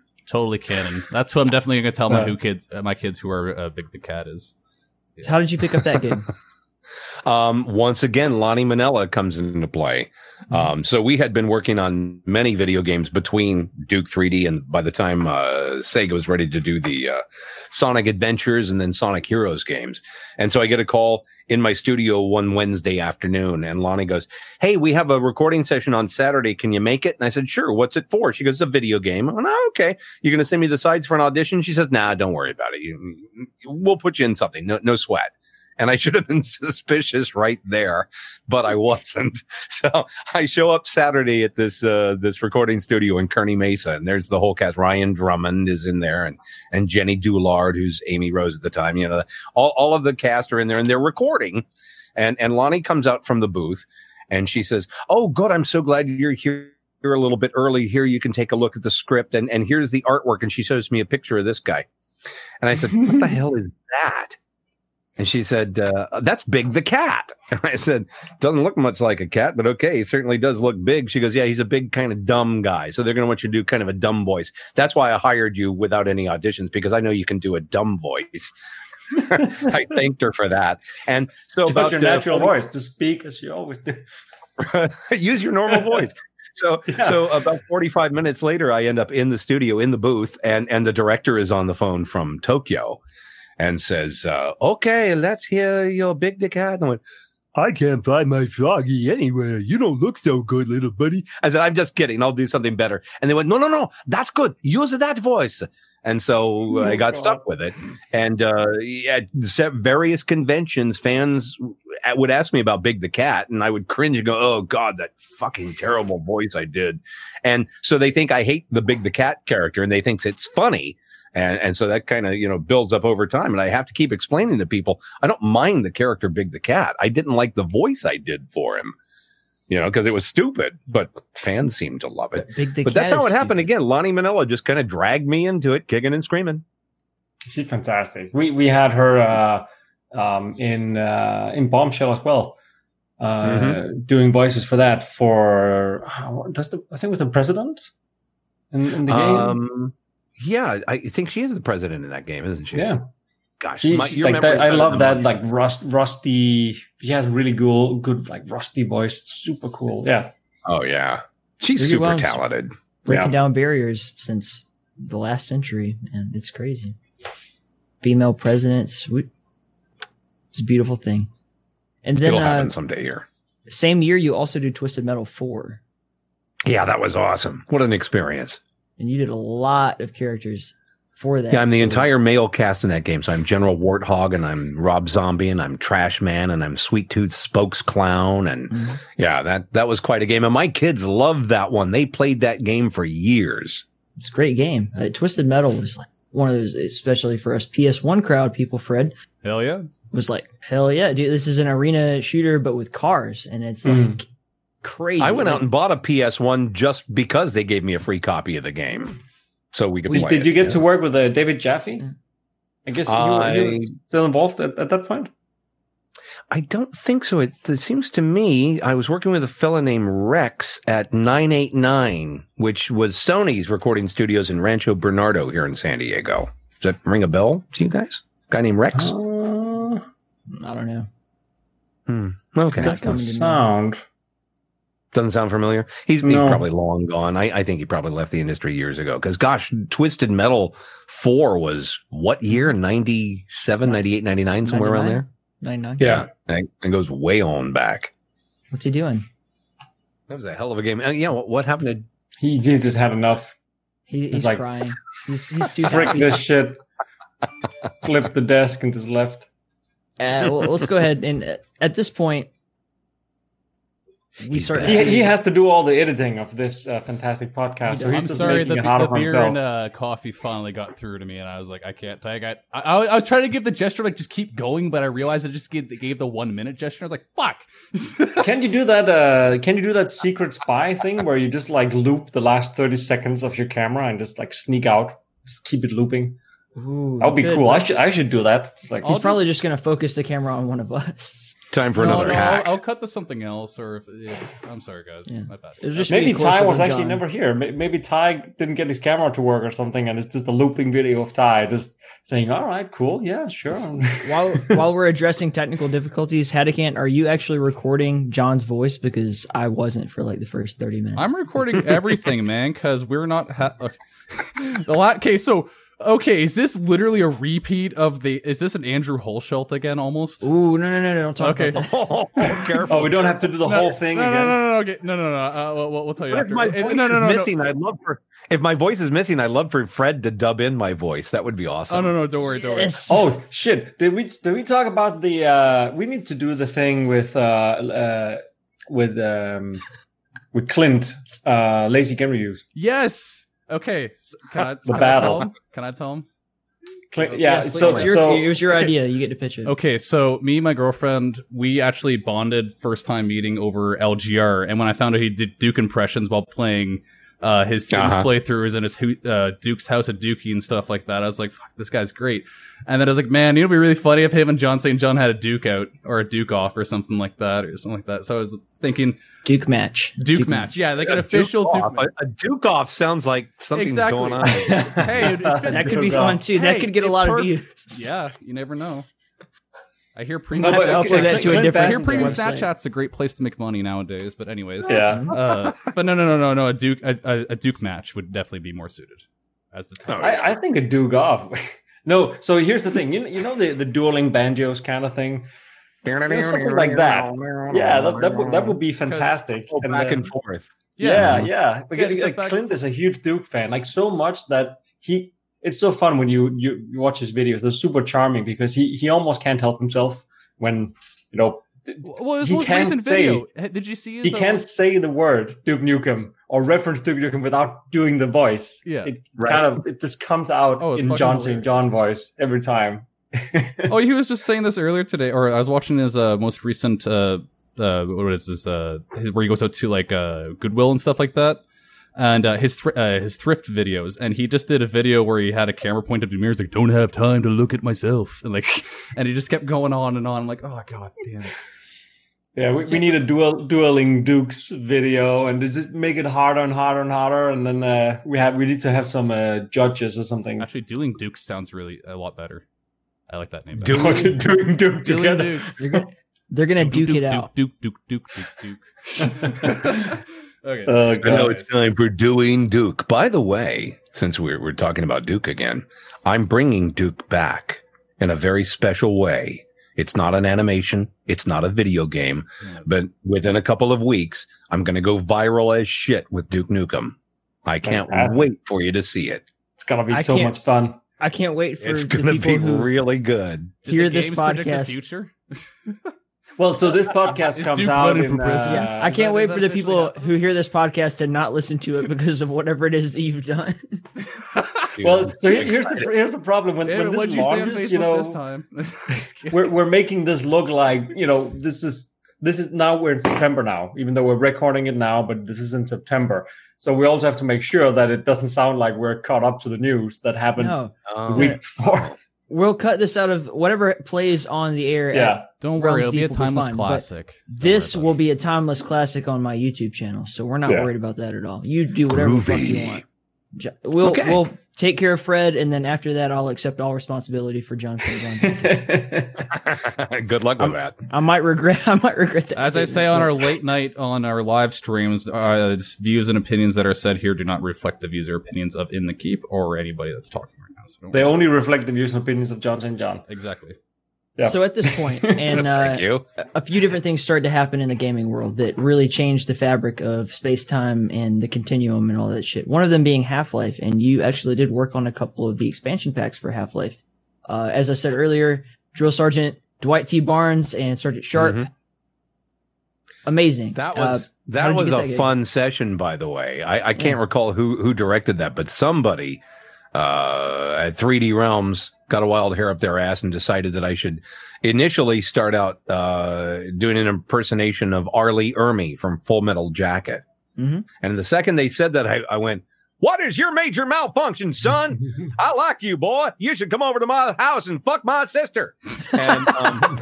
totally canon. That's what I'm definitely going to tell my Uh. who kids, uh, my kids who are uh, big the cat is. So how did you pick up that game? Um, once again, Lani Minella comes into play. Um, so we had been working on many video games between Duke 3D and by the time uh, Sega was ready to do the uh, Sonic Adventures and then Sonic Heroes games. And so I get a call in my studio one Wednesday afternoon, and Lani goes, "Hey, we have a recording session on Saturday. Can you make it?" And I said, "Sure. What's it for?" She goes, "It's a video game." I went, oh, "Okay. You're going to send me the sides for an audition?" She says, "Nah, don't worry about it. You, we'll put you in something. No, no sweat." And I should have been suspicious right there, but I wasn't. So I show up Saturday at this uh, this recording studio in Kearney Mesa, and there's the whole cast. Ryan Drummond is in there, and and Jenny Douillard, who's Amy Rose at the time. You know, all all of the cast are in there, and they're recording. And and Lani comes out from the booth, and she says, "Oh, good. I'm so glad you're here." You're a little bit early here. You can take a look at the script and, and here's the artwork. And she shows me a picture of this guy. And I said, what the hell is that? And she said, uh, that's Big the cat. And I said, doesn't look much like a cat, but okay, he certainly does look big. She goes, yeah, he's a big kind of dumb guy. So they're going to want you to do kind of a dumb voice. That's why I hired you without any auditions because I know you can do a dumb voice. I thanked her for that. And so Just about your natural 40 voice to speak as you always do. use your normal voice. So Yeah. so about 45 minutes later I end up in the studio in the booth and and the director is on the phone from Tokyo and says uh, okay let's hear your big dick hat and I went I can't find my froggy anywhere. You don't look so good, little buddy. I said, I'm just kidding. I'll do something better. And they went, no, no, no, that's good. Use that voice. And so I got God. stuck with it. And uh, at various conventions, fans would ask me about Big the Cat, and I would cringe and go, "Oh God, that fucking terrible voice I did." And so they think I hate the Big the Cat character, and they think it's funny. And, and so that kind of, you know, builds up over time. And I have to keep explaining to people, I don't mind the character Big the Cat. I didn't like the voice I did for him, you know, because it was stupid, but fans seem to love it. Big the But that's how it happened stupid. again. Lani Minella just kind of dragged me into it, kicking and screaming. She's fantastic. We we had her uh, um, in uh, in Bombshell as well, uh, Mm-hmm. doing voices for that. For uh, does the I think it was the president in, in the game. Yeah, I think she is the president in that game, isn't she? yeah, Gosh, she's my- like that. I love that. Like rust, rusty. She has really good, good like rusty voice. Super cool. Yeah. Oh yeah, she's Really super well. talented. breaking Yeah. down barriers since the last century, and it's crazy. Female presidents, we, it's a beautiful thing. And then It'll happen uh, someday here. same year, you also do Twisted Metal four, Yeah, that was awesome. What an experience. And you did a lot of characters for that. Yeah, I'm the So- entire male cast in that game. So I'm General Warthog and I'm Rob Zombie and I'm Trash Man and I'm Sweet Tooth Spokes Clown. And Mhm. yeah, that, that was quite a game. And my kids loved that one. They played that game for years. It's a great game. Uh, Twisted Metal was like one of those, especially for us PS1 crowd people, Fred, Hell yeah. was like, hell yeah, dude, this is an arena shooter, but with cars. And it's Mm. like crazy. I went out and bought a PS1 just because they gave me a free copy of the game, so we could Did, play did it. you get to work with uh, David Jaffe? I guess you were, he I- was still involved at, at that point. I don't think so. It, it seems to me I was working with a fella named Rex at 989, which was Sony's recording studios in Rancho Bernardo here in San Diego. Does that ring a bell to you guys? guy named Rex? Uh, I don't know. Hmm. Okay. That doesn't me. sound. Doesn't sound familiar. He's, he's probably long gone. I, I think he probably left the industry years ago. Because, gosh, Twisted Metal 4 was what year? 97, 98, 99, somewhere around there? 99. Yeah. And it goes way on back. What's he doing? That was a hell of a game. Uh, yeah, what, what happened to He, he just had enough. He, he's like- crying. He's, he's too Frick happy. this shit. Flip the desk and just left. Uh, well, let's go ahead and uh, at this point, we start. He, he has to do all the editing of this uh, fantastic podcast, so he's I'm just sorry, the, it be- harder the beer himself. and uh, coffee finally got through to me, and I was like, I can't take it. I, I, I was trying to give the gesture like just keep going, but I realized I just gave, gave the one minute gesture. I was like, fuck. Can you do that? Uh, can you do that secret spy thing where you just like loop the last thirty seconds of your camera and just like sneak out, just keep it looping? Ooh, That would be good. cool. I should I should do that. Just like He's probably just going to focus the camera on one of us. Time for No, another no, hack? I'll, I'll cut to something else, or if yeah, I'm sorry, guys, Yeah. my bad. Just maybe Ty was actually John. never here. Maybe Ty didn't get his camera to work or something, and it's just a looping video of Ty just saying, "All right, cool, yeah, sure." while while we're addressing technical difficulties, Hadakant, are you actually recording John's voice? Because I wasn't for like the first thirty minutes. I'm recording everything, man, because we're not. Ha- okay. the la- okay, so okay, is this literally a repeat of the? Is this an Andrew Holschelt again? Almost. Ooh, no, no, no, no! Don't talk Okay. about that. oh, careful. oh, we don't have to do the No, whole thing no, again. No, no, no, no, okay. no, no, no. Uh, we'll- we'll, we'll tell you What if my voice no, no, no, is no. missing? I'd love for if my voice is missing. I'd love for Fred to dub in my voice. That would be awesome. Oh no, no, don't worry, don't worry. Yes. Oh shit! Did we did we talk about the? uh We need to do the thing with uh uh with um with Clint uh lazy game reviews. Yes. Okay. So can I, The can I battle. tell him? Can I tell him? Clint, yeah. Yeah, so it so it was your idea. You get to pitch it. Okay, so me and my girlfriend, we actually bonded first time meeting over LGR, and when I found out he did Duke impressions while playing uh, his Sims Uh-huh. playthroughs and his uh, Duke's House of Dookie and stuff like that, I was like, "Fuck, this guy's great." And then I was like, "Man, it'd be really funny if him and John St. John had a Duke out or a Duke off or something like that or something like that." So I was thinking Duke match. Duke, match, yeah, like an A official Duke Duke. off. A, a Duke off sounds like something's Exactly. going on. hey, it, it That could be Duke fun off. too. that could get a it lot of views. yeah, you never know. I hear premium. have to but, upload that to a different I hear premium website. Snapchat's a great place to make money nowadays. But anyways, Yeah. uh, but no, no, no, no, no. A Duke, a, a, a Duke match would definitely be more suited as the time. I, I think a Duke off. no, so here's the thing. You you know the the dueling banjos kind of thing. You know, something like that. Yeah, that, that would that would be fantastic. And, back uh, and forth. Yeah, yeah. Because step like. Clint is a huge Duke fan, like so much that he. It's so fun when you you, you watch his videos. They're super charming because he he almost can't help himself when you know Well, his He most can't recent say- video. Did you see? His, he can't say the word Duke Nukem or reference Duke Nukem without doing the voice. Yeah. it Right. kind of it just comes out Oh, in fucking John. St. John voice every time. oh, he was just saying this earlier today, or I was watching his uh, most recent. Uh, uh, what is this? Uh, where he goes out to like uh, Goodwill and stuff like that. And uh, his thr- uh, his thrift videos, and he just did a video where he had a camera pointed to the mirror. He's like, "Don't have time to look at myself," and like, and he just kept going on and on. I'm like, "Oh god, damn it!" Yeah, we, we need a duel dueling Dukes video, and does it make it harder and harder and harder? And then uh, we have we need to have some uh, judges or something. Actually, dueling Dukes sounds really a lot better. I like that name. Duke- better. doing Duke Dueling together. Dukes. They're gonna, they're gonna duke, it out. Duke, Duke, Duke, Duke, Duke, Duke. okay. Oh, I know it's time for doing Duke. By the way, since we're, we're talking about Duke again, I'm bringing Duke back in a very special way. It's not an animation. It's not a video game, but within a couple of weeks, I'm going to go viral as shit with Duke Nukem. I can't Fantastic. wait for you to see it. It's gonna be I so much fun. I can't wait for It's going to be really good. Did hear this games predict the podcast. future? Well, so this podcast comes out in, for president? uh, I can't that- wait for the people officially who hear this podcast to not listen to it because of whatever it is that you've done. Well, so here- here's the here's the problem when, David, when what'd this you say on launches, Facebook you know, this time? We're we're making this look like you know this is this is now we're in September now, even though we're recording it now, but this is in September. So we also have to make sure that it doesn't sound like we're caught up to the news that happened No, the Um, week before. We'll cut this out of whatever plays on the air. yeah. Don't worry, it'll be a Deep be timeless fine, classic. This will be a timeless classic on my YouTube channel, so we're not Yeah. worried about that at all. You do whatever the fuck you want. We'll Okay. we'll take care of Fred, and then after that, I'll accept all responsibility for John John's. antics. Good luck with that. I might regret. I might regret that. As I say on our late night on our live streams, uh, views and opinions that are said here do not reflect the views or opinions of In the Keep or anybody that's talking right now. So they worry. only reflect the views and opinions of John St. John. exactly. Yeah. So at this point, and uh, you. a few different things started to happen in the gaming world that really changed the fabric of space time and the continuum and all that shit. One of them being Half Life, and you actually did work on a couple of the expansion packs for Half Life. Uh, as I said earlier, Drill Sergeant Dwight T. Barnes and Sergeant Sharp. Mhm. Amazing. That Uh, was how that was get a that fun session, by the way. I, I can't recall who who directed that, but somebody uh, at 3D Realms got a wild hair up their ass and decided that I should initially start out uh, doing an impersonation of R. Lee Ermey from Full Metal Jacket. Mhm. And the second they said that, I, I went, "What is your major malfunction, son? I like you, boy. You should come over to my house and fuck my sister." And um,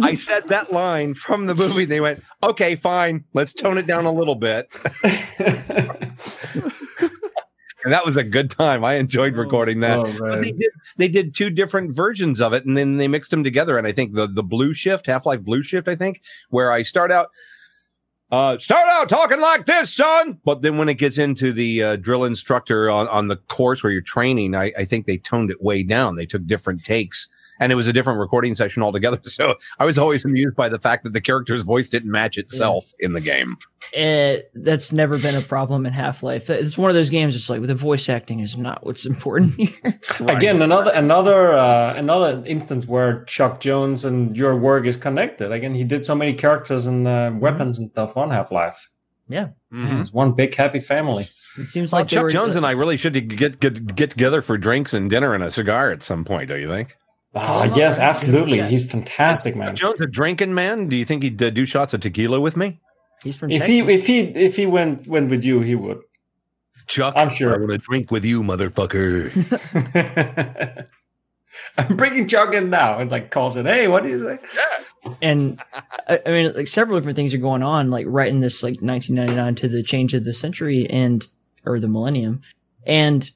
I said that line from the movie. They went, "Okay, fine. Let's tone it down a little bit." And that was a good time. I enjoyed recording that. Oh, But they did they did two different versions of it, and then they mixed them together. And I think the the Blue Shift, Half Life Blue Shift, I think, where I start out. Uh, start out talking like this, son. But then when it gets into the uh, drill instructor on, on the course where you're training, I, I think they toned it way down. They took different takes and it was a different recording session altogether. So I was always amused by the fact that the character's voice didn't match itself in the game. Eh, that's never been a problem in Half Life. It's one of those games. It's like the voice acting is not what's important here. Again, another another uh, another instance where Chuck Jones and your work is connected. Again, he did so many characters and uh, weapons and stuff on Half Life. yeah, It's one big happy family. it seems like they Chuck were- Jones and I really should get, get get together for drinks and dinner and a cigar at some point. Don't you think? Ah, yes, absolutely. He's fantastic, man. Chuck Jones a drinking man. Do you think he'd uh, do shots of tequila with me? He's from If Texas. he if he if he went went with you, he would. Chuck, I'm sure. I want to drink with you, motherfucker. I'm bringing Chuck in now and like calls it. Hey, what do you say? and I, I mean, like several different things are going on, like right in this like 1999 to the change of the century and or the millennium, and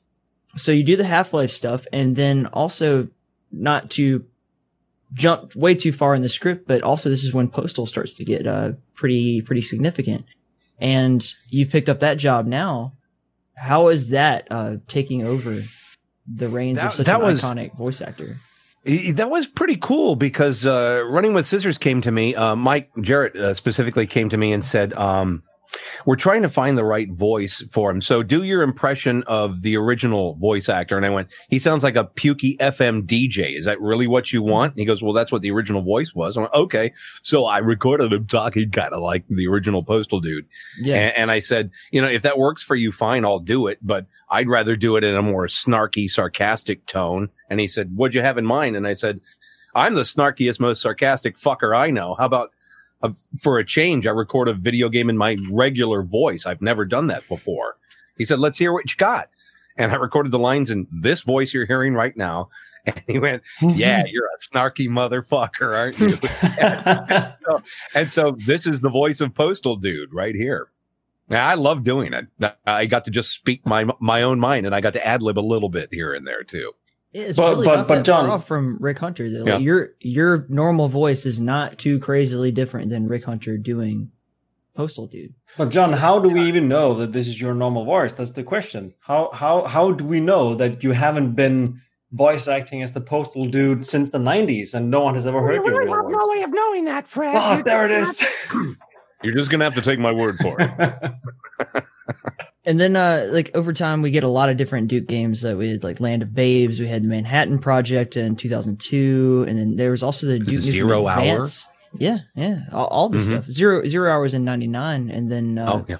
so you do the Half Life stuff, and then also not to jump way too far in the script, but also this is when Postal starts to get uh pretty pretty significant, and you've picked up that job now. How is that uh taking over the reins That- of such that an was- iconic voice actor? That was pretty cool because uh, Running with Scissors came to me. Uh, Mike Jarrett uh, specifically came to me and said, um, "We're trying to find the right voice for him. So do your impression of the original voice actor." And I went, "He sounds like a pukey FM DJ. Is that really what you mm-hmm. want?" And he goes, "Well, that's what the original voice was." I went, "Okay." So I recorded him talking kind of like the original Postal dude. Yeah, And, and I said, you know, if that works for you, fine, I'll do it. But I'd rather do it in a more snarky, sarcastic tone. And he said, what'd you have in mind? And I said, I'm the snarkiest, most sarcastic fucker I know. How about uh, for a change? I record a video game in my regular voice. I've never done that before. He said, let's hear what you got. And I recorded the lines in this voice you're hearing right now. And he went, yeah, you're a snarky motherfucker, aren't you? so, and so this is the voice of Postal Dude right here. Now, I love doing it. I got to just speak my my own mind, and I got to ad lib a little bit here and there too. It's But- really but- not but that John- far off from Rick Hunter though. Yeah. Like your your normal voice is not too crazily different than Rick Hunter doing Postal Dude. But John, how do we even know that this is your normal voice? That's the question. How how how do we know that you haven't been voice acting as the postal dude since the '90s and no one has ever heard your real voice? No way of knowing that, Fred. Oh, there it is. You're just gonna have to take my word for it. And then uh like over time we get a lot of different Duke games that we had like Land of Babes, we had the Manhattan Project in 2002, and then there was also the Duke Nukem Zero Hour? Advance. Yeah, yeah, all, all the Mhm. stuff. Zero zero hours in '99, and then uh, Oh, yeah.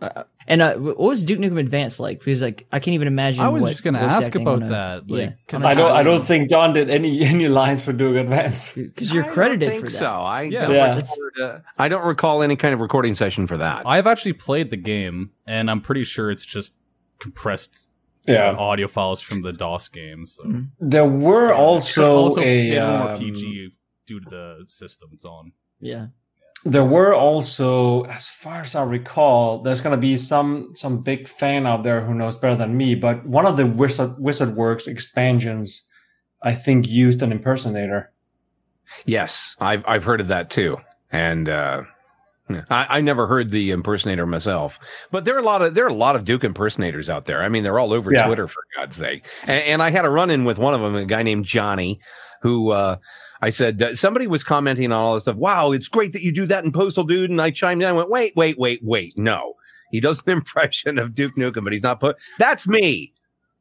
uh, and uh, what was Duke Nukem Advance like? Because like I can't even imagine. I was what just going to ask about a- that. yeah, Like, 'cause on a I don't. I don't think John did any any lines for Duke Advance. because you're I don't credited think for that. So I Yeah. don't Yeah. record, uh, I don't recall any kind of recording session for that. I've actually played the game, and I'm pretty sure it's just compressed Yeah. audio files from the DOS game. So Mhm. There were also, also a made a little more um, PG due to the system it's on. Yeah, There were also, as far as I recall, there's going to be some some big fan out there who knows better than me. But one of the Wizard Wizard Works expansions, I think, used an impersonator. Yes, I've I've heard of that too, and uh, I, I never heard the impersonator myself. But there are a lot of there are a lot of Duke impersonators out there. I mean, they're all over Yeah. Twitter for God's sake. And, and I had a run in with one of them, a guy named Johnny, who uh, I said uh, somebody was commenting on all this stuff. Wow, it's great that you do that in Postal Dude. And I chimed in. I went, wait, wait, wait, wait. No, he does an impression of Duke Nukem, but he's not put. That's me.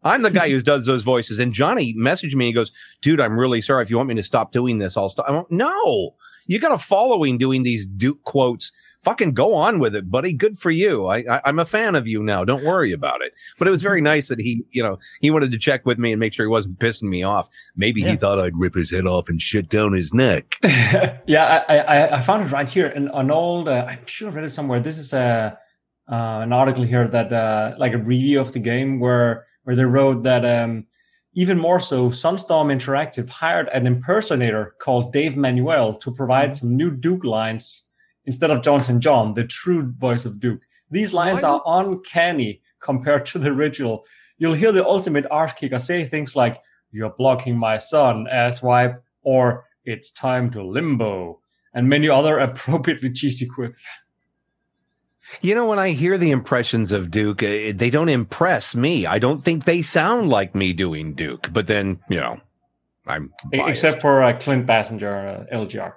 I'm the guy who does those voices. And Johnny messaged me. He goes, dude, I'm really sorry. If you want me to stop doing this, I'll stop. I went, no, you got a following doing these Duke quotes. Fucking go on with it, buddy. Good for you. I, I, I'm a fan of you now. Don't worry about it. But it was very nice that he, you know, he wanted to check with me and make sure he wasn't pissing me off. Maybe Yeah. he thought I'd rip his head off and shit down his neck. yeah, I, I I found it right here in an old. Uh, I'm sure I read it somewhere. This is a uh, an article here that uh, like a review of the game where where they wrote that um, even more so, Sunstorm Interactive hired an impersonator called Dave Manuel to provide some new Duke lines instead of John St. John, the true voice of Duke. These lines are uncanny compared to the original. You'll hear the ultimate arse kicker say things like "You're blocking my son, asswipe," or "It's time to limbo," and many other appropriately cheesy quips. You know, when I hear the impressions of Duke, uh, they don't impress me. I don't think they sound like me doing Duke. But then, you know, I'm biased. Except for uh, Clint Basinger, uh, LGR.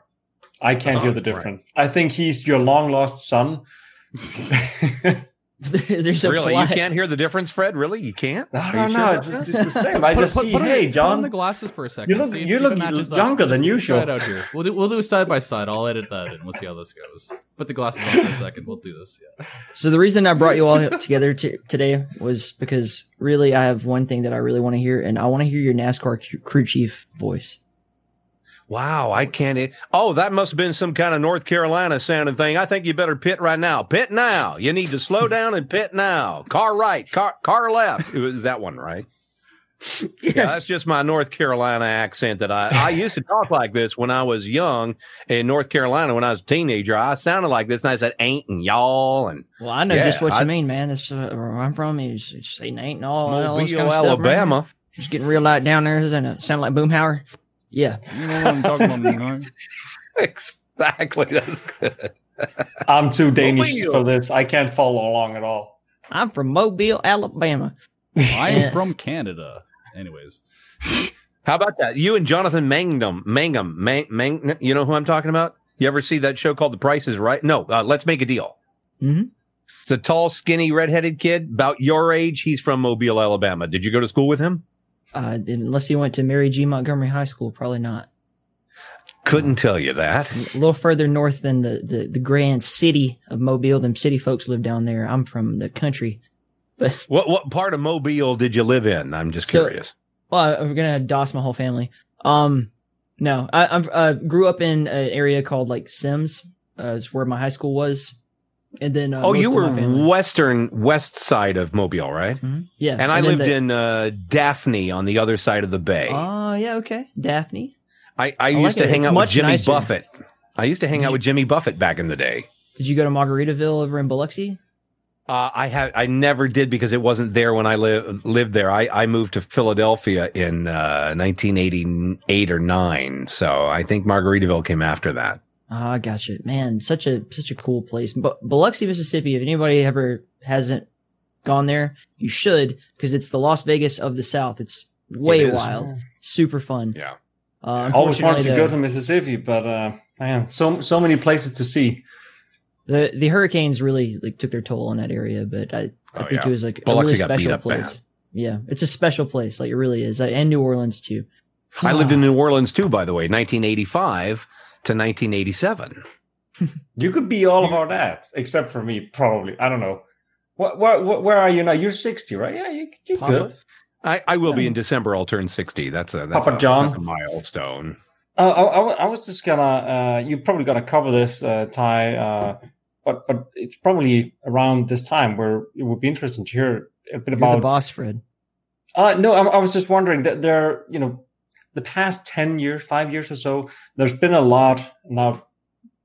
I can't Oh, hear uh-huh. the right. difference. I think he's your long lost son. there's a really, plot. you can't hear the difference, Fred. Really, you can't. I don't know. sure It's, it's the same. I Put- just put- see, put on- hey, put on John. the glasses for a second. You look- see, you see if look it matches up. younger than Let's- let's try it usual. out here. We'll do, we'll do a side by side. I'll edit that and we'll see how this goes. Put the glasses on for a second. We'll do this. Yeah. So the reason I brought you all together t- today was because really I have one thing that I really want to hear, and I want to hear your NASCAR c- crew chief voice. Wow, I can't. Oh, that must have been some kind of North Carolina sounding thing. I think you better pit right now. Pit now. You need to slow down and pit now. Car right, car car left. It was that one, right? Yeah, that's just my North Carolina accent that I I used to talk like this when I was young in North Carolina when I was a teenager. I sounded like this and I said ain't and y'all and Well, I know Yeah, just what I- you mean, man. That's uh, where I'm from. It's, it's saying ain't and all, all this Mobile, kind of stuff. Alabama. Just getting real light down there. Doesn't it sound like Boomhauer? Yeah. You know what I'm talking about, you know? Exactly. That's good. I'm too Danish Mobile. for this. I can't follow along at all. I'm from Mobile, Alabama. I'm from Canada. Anyways. How about that? You and Jonathan Mangum, Mangum, Mang, Mang, you know who I'm talking about? You ever see that show called The Price is Right? No, uh, Let's Make a Deal. Mhm. It's a tall, skinny, redheaded kid about your age. He's from Mobile, Alabama. Did you go to school with him? Uh, unless you went to Mary G. Montgomery High School, probably not. Couldn't tell you that. A little further north than the, the, the grand city of Mobile. Them city folks live down there. I'm from the country. But What what part of Mobile did you live in? I'm just So- curious. Well, I- I'm gonna DOS my whole family. Um, no, I I'm, uh, grew up in an area called like Semmes. Uh, it's where my high school was, and then uh, oh, you were western west side of Mobile, right? Mhm. yeah, And I lived in uh, Daphne on the other side of the bay. Oh yeah, okay, Daphne. I, I like used to it. hang It's out with Jimmy nicer. Buffett. I used to hang Did out you- with Jimmy Buffett back in the day. Did you go to Margaritaville over in Biloxi? Uh, I have I never did because it wasn't there when I lived lived there. I, I moved to Philadelphia in uh, 1988 or nine, so I think Margaritaville came after that. Oh, I got man. Such a such a cool place. But Biloxi, Mississippi. If anybody ever hasn't gone there, you should because it's the Las Vegas of the South. It's way It is. wild, super fun. Yeah. Uh, Always wanted to go to Mississippi, but uh, man, so so many places to see. The the hurricanes really like took their toll on that area, but I, I Oh, think yeah. it was like Biloxi a really special place. bad. Yeah, it's a special place, like it really is, Uh, and New Orleans too. I lived in New Orleans too, by the way, 1985 to 1987. You could be all of our dads, except for me, probably. I don't know. What, where, where, where are you now? You're 60, right? Yeah, you, you're Papa. good. I, I will be in December. I'll turn 60. That's a that's Papa a, John. that's a milestone. Uh, I, I, I was just gonna. Uh, you probably gonna cover this, uh, Ty. Uh, but but it's probably around this time where it would be interesting to hear a bit You're about the boss, Fred. Uh, no, I, I was just wondering that there, you know, the past 10 years, five years or so, there's been a lot now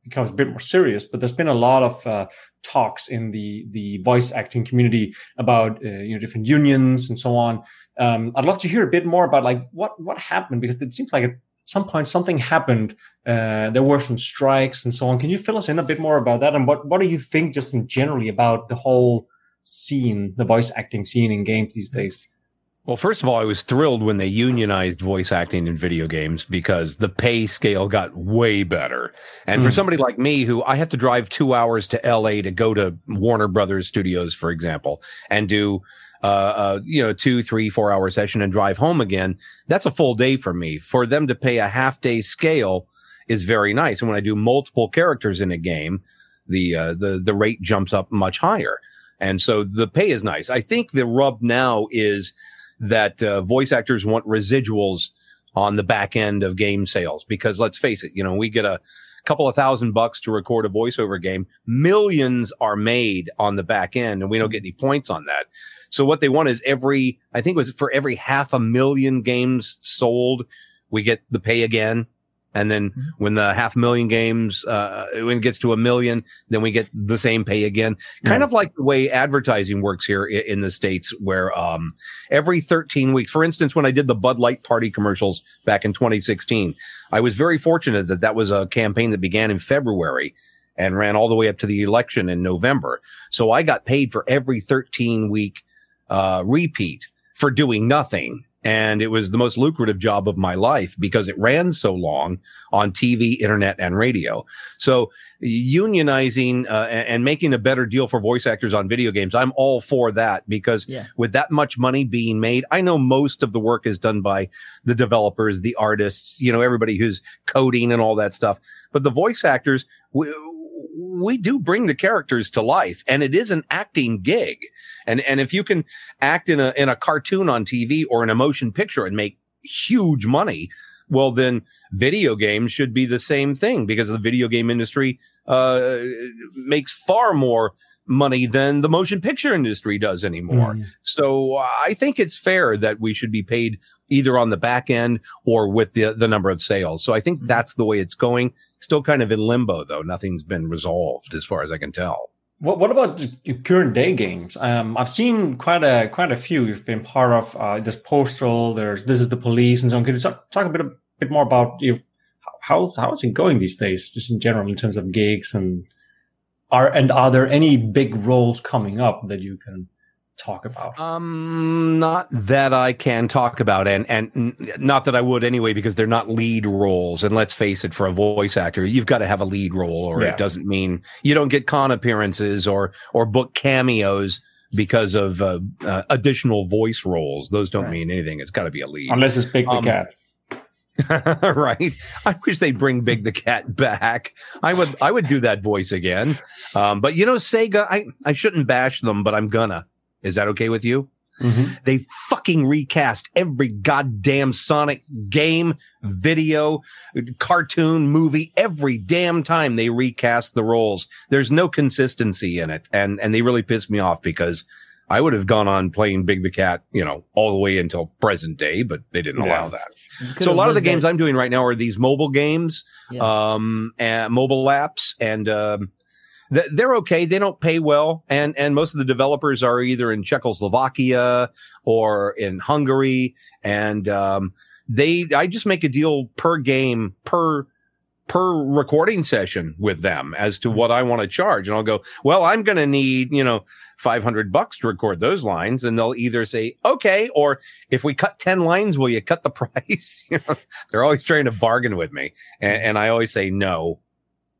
becomes a bit more serious, but there's been a lot of, uh, talks in the, the voice acting community about, uh, you know, different unions and so on. Um, I'd love to hear a bit more about like what, what happened because it seems like at some point something happened. Uh, there were some strikes and so on. Can you fill us in a bit more about that? And what, what do you think just in generally about the whole scene, the voice acting scene in games these days? Well, first of all, I was thrilled when they unionized voice acting in video games because the pay scale got way better. And for Hmm. somebody like me who I have to drive two hours to LA to go to Warner Brothers studios, for example, and do, uh, uh, you know, two, three, four hour session and drive home again, that's a full day for me. For them to pay a half day scale is very nice. And when I do multiple characters in a game, the, uh, the, the rate jumps up much higher. And so the pay is nice. I think the rub now is, that uh, voice actors want residuals on the back end of game sales because let's face it, you know, we get a couple of thousand bucks to record a voiceover game. Millions are made on the back end and we don't get any points on that. So what they want is every, I think it was for every half a million games sold, we get the pay again. And then when the half million games, uh, when it gets to a million, then we get the same pay again. Kind Yeah. of like the way advertising works here i- in the States where, um, every 13 weeks, for instance, when I did the Bud Light party commercials back in 2016, I was very fortunate that that was a campaign that began in February and ran all the way up to the election in November. So I got paid for every 13 week, uh, repeat for doing nothing. And it was the most lucrative job of my life because it ran so long on TV, internet, and radio. So unionizing uh, and, making a better deal for voice actors on video games, I'm all for that because Yeah. with that much money being made, I know most of the work is done by the developers, the artists, you know, everybody who's coding and all that stuff. But the voice actors, we, we do bring the characters to life and it is an acting gig. And, and if you can act in a, in a cartoon on TV or in a motion picture and make huge money, well, then video games should be the same thing because the video game industry, uh, makes far more money than the motion picture industry does anymore. Mm. So I think it's fair that we should be paid either on the back end or with the, the number of sales. So I think that's the way it's going. Still kind of in limbo though. Nothing's been resolved as far as I can tell. What, what about current day games? Um, I've seen quite a quite a few. You've been part of. Uh, there's Postal. There's This is the Police, and so on. Can you talk, talk a bit a bit more about you? know, How's how's it going these days, just in general, in terms of gigs and are and are there any big roles coming up that you can talk about? Um, not that I can talk about, and and n- not that I would anyway, because they're not lead roles. And let's face it, for a voice actor, you've got to have a lead role, or Yeah. it doesn't mean you don't get con appearances or or book cameos because of uh, uh, additional voice roles. Those don't Right. mean anything. It's got to be a lead. Unless it's Big the Um, Cat. right. I wish they'd bring Big the Cat back. I would, I would do that voice again. Um, but you know, Sega, I, I shouldn't bash them, but I'm gonna. Is that okay with you? Mhm. They fucking recast every goddamn Sonic game, video, cartoon, movie, every damn time they recast the roles. There's no consistency in it. And, and they really piss me off because I would have gone on playing Big the Cat, you know, all the way until present day, but they didn't Yeah. allow that. So a lot of the games that- I'm doing right now are these mobile games, Yeah. um, and mobile apps, and um, th- they're okay. They don't pay well, and and most of the developers are either in Czechoslovakia or in Hungary, and um, they I just make a deal per game per per recording session with them as to what I want to charge. And I'll go, well, I'm going to need, you know, 500 bucks to record those lines. And they'll either say, okay, or if we cut 10 lines, will you cut the price? you know, they're always trying to bargain with me. And, and I always say no.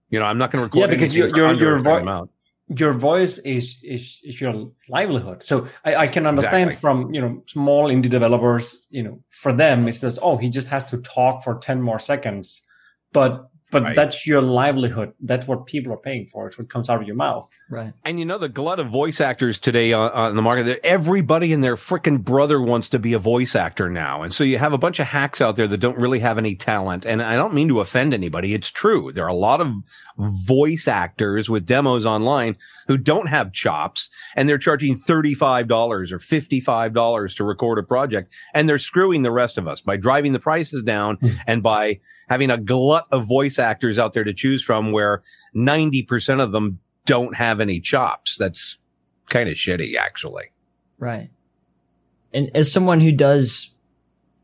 You know, I'm not going to record. Yeah, because your- your- your vo- your voice is, is is your livelihood. So I, I can understand Exactly. from you know small indie developers. You know, for them it's just oh he just has to talk for ten more seconds, but but Right. that's your livelihood. That's what people are paying for. It's what comes out of your mouth. Right. And you know the glut of voice actors today on, on the market. Everybody and their freaking brother wants to be a voice actor now, and so you have a bunch of hacks out there that don't really have any talent. And I don't mean to offend anybody. It's true. There are a lot of voice actors with demos online who don't have chops, and they're charging thirty five dollars or fifty five dollars to record a project, and they're screwing the rest of us by driving the prices down hmm. and by having a glut of voice actors out there to choose from, where ninety percent of them don't have any chops. That's kind of shitty, actually. Right. And as someone who does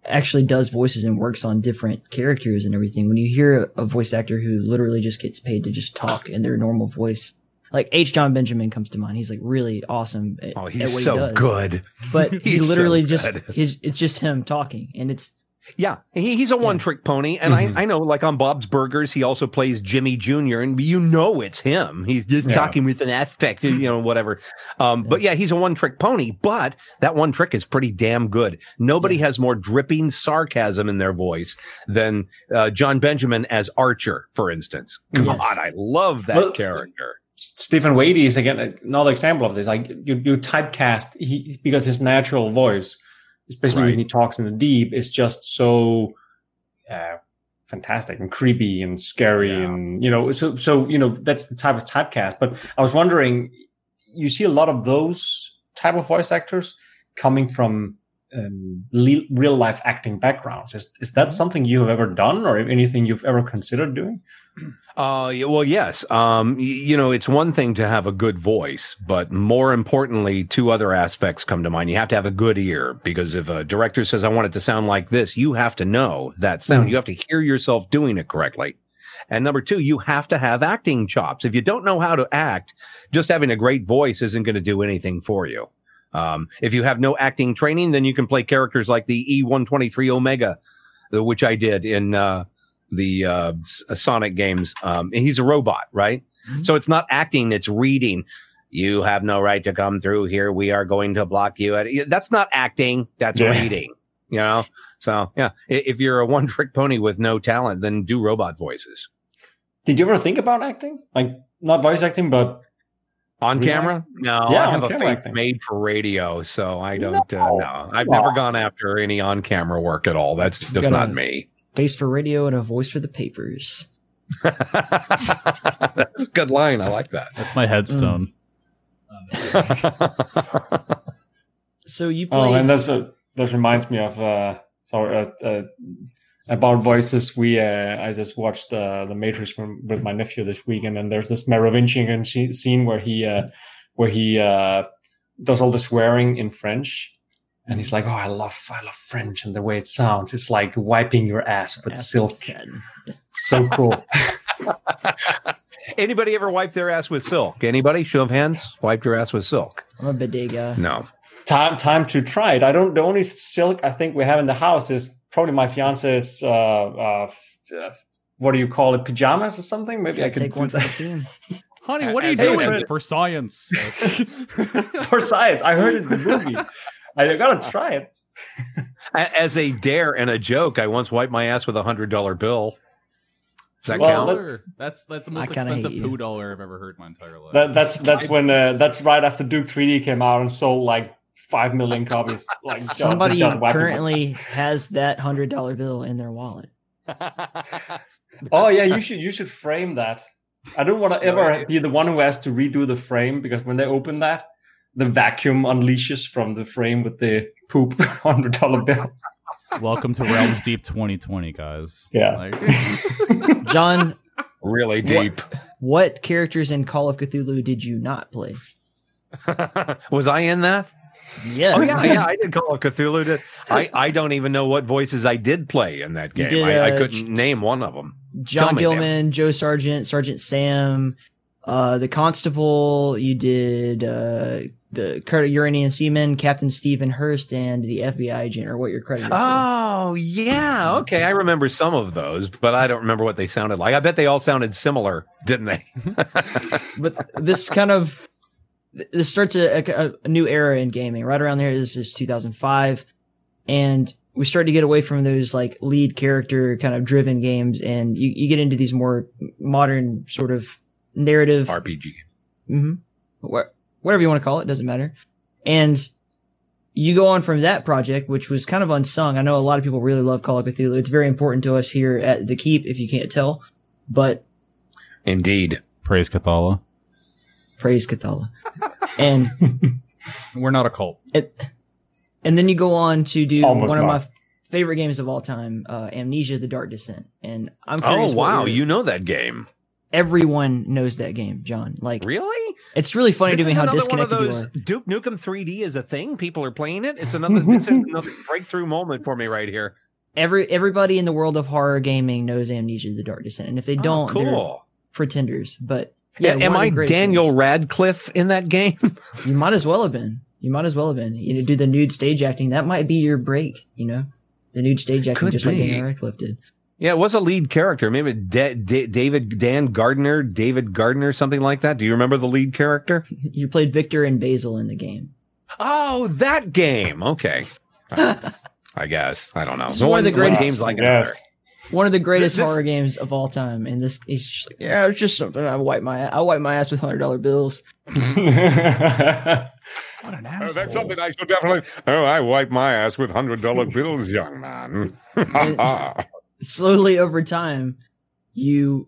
actually does voices and works on different characters and everything, when you hear a, voice actor who literally just gets paid to just talk in their normal voice, like H. John Benjamin comes to mind. He's like really awesome at, Oh, he's so he good. But he He's so literally just his it's just him talking, and it's Yeah, he, he's a one trick pony, and Mhm. I, I know, like on Bob's Burgers, he also plays Jimmy Jr. and you know it's him. He's just Yeah. talking with an aspect, you know, whatever. Um, but yeah, he's a one trick pony, but that one trick is pretty damn good. Nobody has more dripping sarcasm in their voice than uh, John Benjamin as Archer, for instance. God, Yes. I love that Well, character. Stephen Wadey is again another example of this. Like you, you typecast he, because his natural voice, especially Right. when he talks in the deep, is just so uh, fantastic and creepy and scary, Yeah. and you know, so so you know that's the type of typecast. But I was wondering, you see a lot of those type of voice actors coming from um, le- real life acting backgrounds. Is is that something you have ever done, or anything you've ever considered doing? Uh, well, yes. Um, you know, it's one thing to have a good voice, but more importantly, two other aspects come to mind. You have to have a good ear because if a director says, I want it to sound like this, you have to know that sound. Mm. You have to hear yourself doing it correctly. And number two, you have to have acting chops. If you don't know how to act, just having a great voice isn't going to do anything for you. Um, if you have no acting training, then you can play characters like the E123 Omega, uh, which I did in, uh, the uh, Sonic games. Um, and he's a robot, right? So it's not acting; it's reading. You have no right to come through here. We are going to block you. At, that's not acting. That's Yeah. reading. You know. So yeah, if you're a one-trick pony with no talent, then do robot voices Did you ever think about acting, like not voice acting, but on Really? camera. No, Yeah, I have a face acting. made for radio, so I don't. Uh, No. no, I've Come never gone after any on-camera work at all. That's just gotta- not me. Face for radio and a voice for the papers. That's a good line. I like that. That's my headstone. So you oh, and that's what that reminds me of. Uh, sorry, uh, uh, about voices. We uh, I just watched uh, the Matrix from, with my nephew this weekend, and there's this Merovingian sce- scene where he uh, where he uh, does all the swearing in French. And he's like, "Oh, I love, I love French and the way it sounds. It's like wiping your ass with silk. It's so cool." Anybody ever wipe their ass with silk? Anybody? Show of hands. Wiped your ass with silk? I'm a bidet guy. No. time time to try it. I don't. The only silk I think we have in the house is probably my fiance's. Uh, uh, uh, what do you call it? Pajamas or something? Maybe I Gotta could take do one for the that team. Honey, what are you doing for science? for science. I heard it in the movie. I gotta try it. As a dare and a joke, I once wiped my ass with a hundred dollar bill. Does that Well, count? let- Dollar. That's that's the most expensive poo dollar I've ever heard in my entire life. That, that's that's when uh, that's right after Duke 3D came out and sold like five million copies. Like just- Somebody just currently has that hundred dollar bill in their wallet. Oh yeah, you should you should frame that. I don't want to ever yeah. be the one who has to redo the frame because when they open that, the vacuum unleashes from the frame with the poop hundred dollar bill. Welcome to Realms Deep 2020, guys. Yeah. Like- John, really deep. what characters in Call of Cthulhu did you not play? Was I in that? Yeah. Oh yeah, yeah. I did Call of Cthulhu. Did- I I don't even know what voices I did play in that game. did, I, I uh, couldn't name one of them. John Tell Gilman, Joe Sargent, Sergeant Sam, uh, the Constable. You did uh, the Credit Uranian Seaman, Captain Stephen Hurst, and the FBI agent, or what you're credited for. Oh yeah, okay. I remember some of those, but I don't remember what they sounded like. I bet they all sounded similar, didn't they? but this kind of this starts a, a, a new era in gaming. Right around there, this is 2005, and we start to get away from those like lead character kind of driven games, and you, you get into these more modern sort of narrative RPG. hmm whatever you want to call it, doesn't matter. And you go on from that project, which was kind of unsung. I know a lot of people really love Call of Cthulhu. It's very important to us here at the Keep, if you can't tell. But Indeed. Praise Cthulhu. praise Cthulhu. and We're not a cult. it, and then you go on to do Almost one of my favorite games of all time, uh, Amnesia: The Dark Descent. And I'm Oh curious. what wow, you know that game. Everyone knows that game, John. Like Really? it's really funny This to me how another one of disconnected you those are. Duke Nukem 3D is a thing. People are playing it. It's another, it's another breakthrough moment for me right here. Every everybody in the world of horror gaming knows Amnesia: The Dark Descent, and if they Oh, don't, they're cool. pretenders. But yeah, Am I Daniel games. Radcliffe in that game? You might as well have been. You might as well have been. You know, do the nude stage acting. That might be your break. You know, the nude stage acting, Could just like. Daniel Radcliffe did. Yeah, it was a lead character. Maybe Da- Da- David Dan Gardner, David Gardner, something like that. Do you remember the lead character? You played Victor and Basil in the game. Oh, that game. Okay. I guess I don't know. It's one of the greatest- games like another. yes. One of the greatest This- horror games of all time, and this he's just like, yeah, it's just something. I wipe my I wipe my ass with hundred dollar bills. What an Oh, that's something I should definitely. Oh, I wipe my ass with hundred dollar bills, young man. slowly over time, you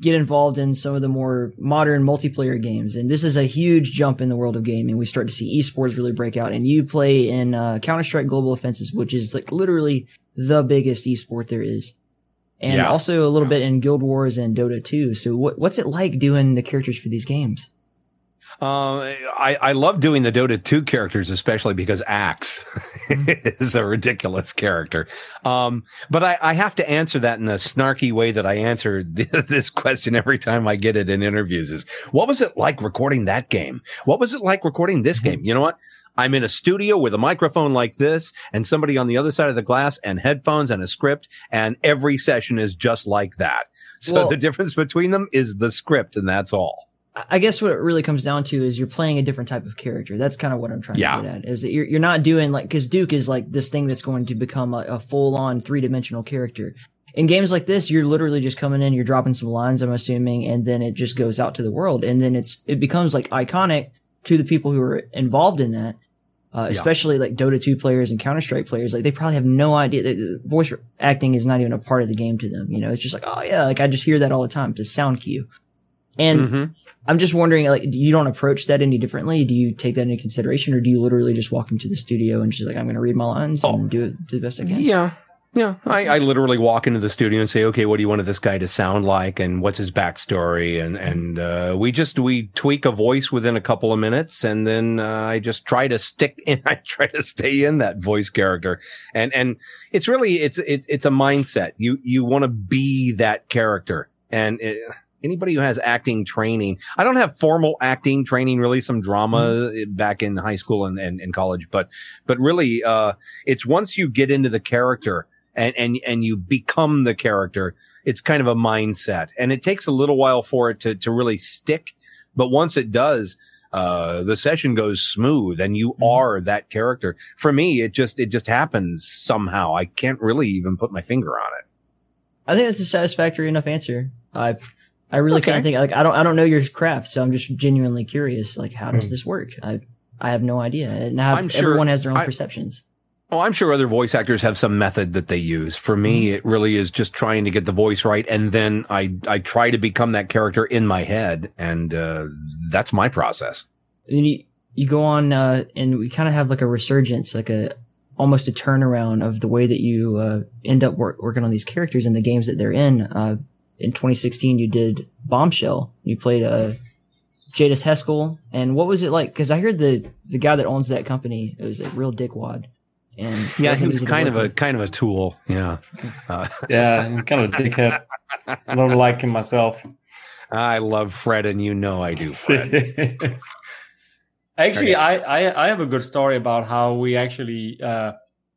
get involved in some of the more modern multiplayer games. And this is a huge jump in the world of gaming. We start to see esports really break out and you play in uh, Counter-Strike Global Offensive, which is like literally the biggest esport there is. And Yeah. also a little bit in Guild Wars and Dota 2. So what, what's it like doing the characters for these games? Uh, I, I love doing the Dota 2 characters, especially because Axe is a ridiculous character. Um, but I, I have to answer that in the snarky way that I answer this question every time I get it in interviews is, what was it like recording that game? What was it like recording this game? You know what? I'm in a studio with a microphone like this and somebody on the other side of the glass and headphones and a script and every session is just like that. So Well- the difference between them is the script and that's all. I guess what it really comes down to is you're playing a different type of character. That's kind of what I'm trying Yeah. to get at. Is that you're you're not doing like because Duke is like this thing that's going to become a, a full on three dimensional character. In games like this, you're literally just coming in, you're dropping some lines, I'm assuming, and then it just goes out to the world, and then it's it becomes like iconic to the people who are involved in that. Uh, especially like Dota 2 players and Counter Strike players, like they probably have no idea that voice acting is not even a part of the game to them. You know, it's just like, oh yeah, like I just hear that all the time. It's a sound cue. And Mhm. I'm just wondering, like, you don't approach that any differently? Do you take that into consideration, or do you literally just walk into the studio and just like, I'm going to read my lines Oh. and do it do the best I can? Yeah. Yeah. I, I literally walk into the studio and say, okay, what do you want this guy to sound like? And what's his backstory? And, and, uh, we just, we tweak a voice within a couple of minutes. And then, uh, I just try to stick in, I try to stay in that voice character. And, and it's really, it's, it's, it's a mindset. You, you want to be that character. And it, anybody who has acting training, I don't have formal acting training, really some drama back in high school and, and, and college, but, but really, uh, it's once you get into the character and, and, and you become the character, it's kind of a mindset and it takes a little while for it to, to really stick. But once it does, uh, the session goes smooth and you are that character. For me, it just, it just happens somehow. I can't really even put my finger on it. I think that's a satisfactory enough answer. I, I really Okay. can't think. Like, I don't, I don't know your craft, so I'm just genuinely curious. Like, how does this work? I, I have no idea. And I have, I'm sure- everyone has their own I- perceptions. Oh, I'm sure other voice actors have some method that they use. For me, it really is just trying to get the voice right. And then I, I try to become that character in my head. And, uh, that's my process. And you, you go on, uh, and we kind of have like a resurgence, like a, almost a turnaround of the way that you, uh, end up work, working on these characters and the games that they're in. In 2016, you did Bombshell. You played, uh, Jadus Heskel. And what was it like? Cause I heard the, the guy that owns that company, it was a real dickwad. And Yeah, he wasn't was easy to kind of a, with. kind of a tool. Yeah. Uh, yeah, kind of a dickhead. I don't like him myself. I love Fred and you know I do, Fred. actually, I, I I have a good story about how we actually uh,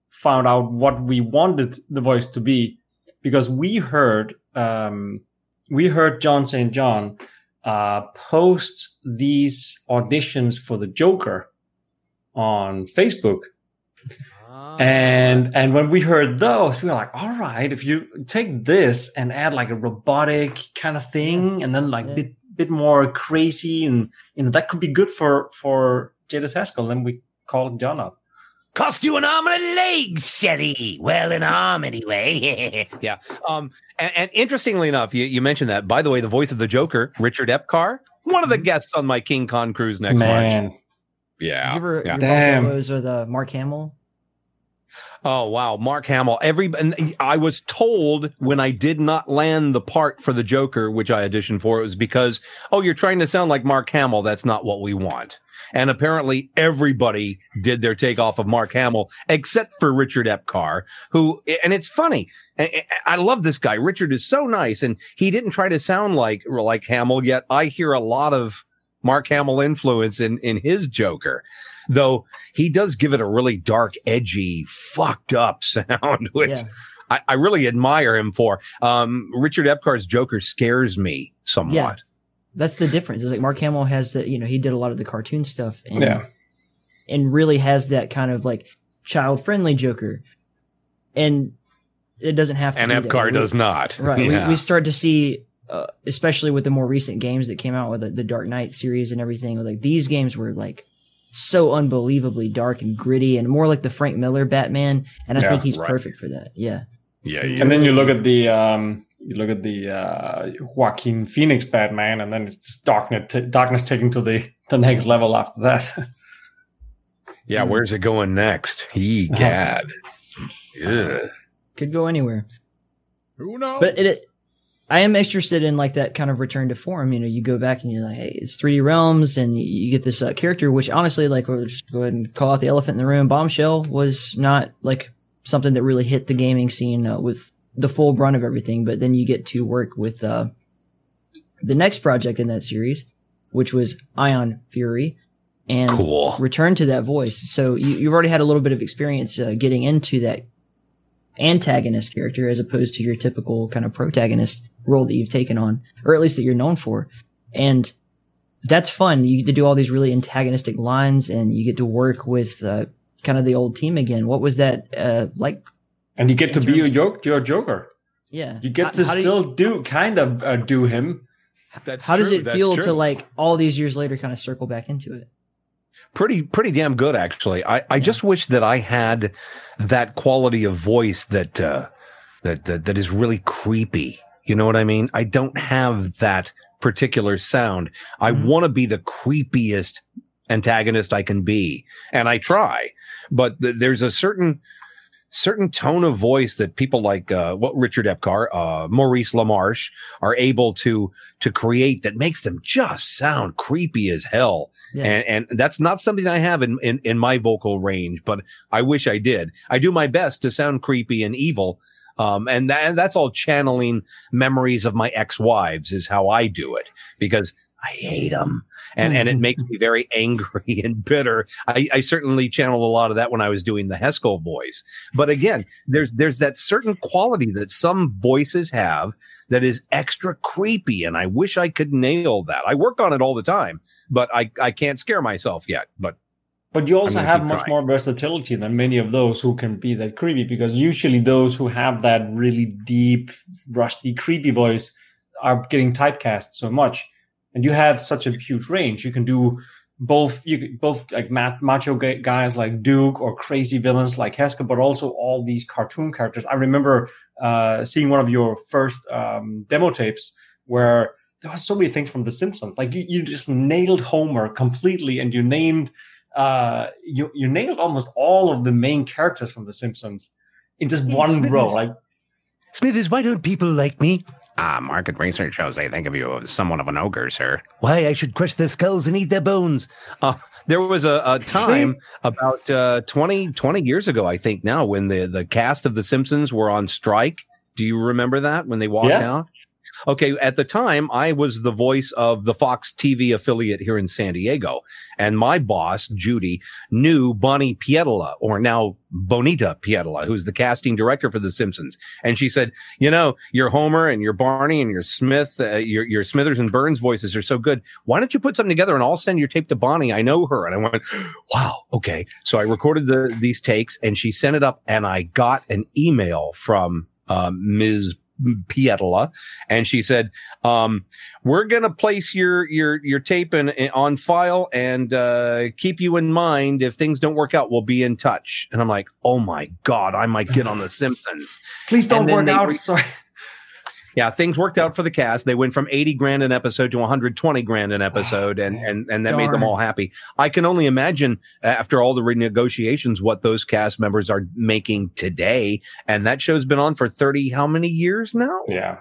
found out what we wanted the voice to be because we heard um, we heard John St. John uh, post these auditions for the Joker on Facebook. And and when we heard those, we were like, all right, if you take this and add like a robotic kind of thing, and then like Yeah. bit bit more crazy, and you know that could be good for for Jadus Heskel. Then we called John up. Cost you an arm and a leg, Shetty. Well, an arm anyway. yeah. Um. And, and interestingly enough, you, you mentioned that. By the way, the voice of the Joker, Richard Epcar, one of the guests on my King Con cruise next March. Yeah. Did you ever yeah. you Damn. Damn. those with uh, Mark Hamill? Oh wow, Mark Hamill. Every I was told when I did not land the part for the Joker, which I auditioned for, it was because oh, you're trying to sound like Mark Hamill. That's not what we want. And apparently, everybody did their takeoff of Mark Hamill except for Richard Epcar, who and it's funny. I love this guy. Richard is so nice, and he didn't try to sound like like Hamill. Yet I hear a lot of Mark Hamill influence in in his Joker though he does give it a really dark, edgy, fucked up sound, which Yeah. I, I really admire him for. Um, Richard Epcar's Joker scares me somewhat. Yeah. That's the difference. It's like Mark Hamill has the, you know, he did a lot of the cartoon stuff and, yeah, and really has that kind of like child friendly Joker. And it doesn't have to And be that Epcar way. does not. Right. Yeah. We, we start to see, uh, especially with the more recent games that came out with the, the Dark Knight series and everything, like these games were like so unbelievably dark and gritty and more like the Frank Miller Batman. And I Yeah, think he's right. perfect for that. Yeah. yeah, and then you look at the um, you look at the uh, Joaquin Phoenix Batman, and then it's just darkness t- darkness taken to the the next level after that. yeah, where's it going next? He gad. Yeah. Could go anywhere. Who knows? But it, it, I am interested in like that kind of return to form. You know, you go back and you're like, hey, it's 3D realms, and you, you get this uh, character, which honestly, like, we'll just go ahead and call out the elephant in the room. Bombshell was not like something that really hit the gaming scene uh, with the full brunt of everything. But then you get to work with uh, the next project in that series, which was Ion Fury, and Cool. return to that voice. So you, you've already had a little bit of experience uh, getting into that antagonist character as opposed to your typical kind of protagonist role that you've taken on, or at least that you're known for. And that's fun. You get to do all these really antagonistic lines and you get to work with uh, kind of the old team again. What was that uh, like? and you get to be your, joke, your Joker. Yeah. You get How- to how do you- still do kind of uh, do him. That's how does it that's feel true. to like all these years later kind of circle back into it? Pretty pretty damn good actually. I, I just wish that I had that quality of voice that uh that, that that is really creepy. You know what I mean? I don't have that particular sound. I Mhm. want to be the creepiest antagonist I can be, and I try. But th- there's a certain certain tone of voice that people like uh what Richard Epcar, uh Maurice LaMarche are able to to create that makes them just sound creepy as hell. Yeah. And and that's not something I have in, in in my vocal range, but I wish I did. I do my best to sound creepy and evil. Um, and, that, and that's all channeling memories of my ex-wives is how I do it because I hate them. And, and it makes me very angry and bitter. I, I certainly channeled a lot of that when I was doing the Heskel voice. But again, there's, there's that certain quality that some voices have that is extra creepy. And I wish I could nail that. I work on it all the time, but I, I can't scare myself yet. But But you also have much trying. more versatility than many of those who can be that creepy because usually those who have that really deep, rusty, creepy voice are getting typecast so much. And you have such a huge range. You can do both, you could, both like ma- macho guys like Duke or crazy villains like Heska, but also all these cartoon characters. I remember, uh, seeing one of your first, um, demo tapes where there was so many things from The Simpsons. Like you, you just nailed Homer completely and you named, uh, you you nailed almost all of the main characters from The Simpsons in just Yes, one it row. is. Like Smithers, why don't people like me? Ah, market research shows they think of you as somewhat of an ogre, sir. Why, I should crush their skulls and eat their bones. Uh, there was a, a time about uh, 20, 20 years ago, I think now, when the, the cast of The Simpsons were on strike. Do you remember that when they walked Yeah. out? Okay, at the time, I was the voice of the Fox TV affiliate here in San Diego, and my boss, Judy, knew Bonnie Pietila, or now Bonita Pietila, who's the casting director for The Simpsons. And she said, you know, your Homer and your Barney and your Smith, uh, your, your Smithers and Burns voices are so good. Why don't you put something together and I'll send your tape to Bonnie? I know her. And I went, wow, okay. So I recorded the, these takes and she sent it up and I got an email from, uh, Ms. Pietila, and she said, um, "We're going to place your your your tape in, in on file and uh, keep you in mind. If things don't work out, we'll be in touch." And I'm like, "Oh my god, I might get on The Simpsons." Please don't work out. re- Sorry. Yeah, things worked out for the cast. They went from 80 grand an episode to 120 grand an episode, and and and that made them all happy. I can only imagine uh, after all the renegotiations what those cast members are making today. And that show's been on for 30 how many years now? Yeah.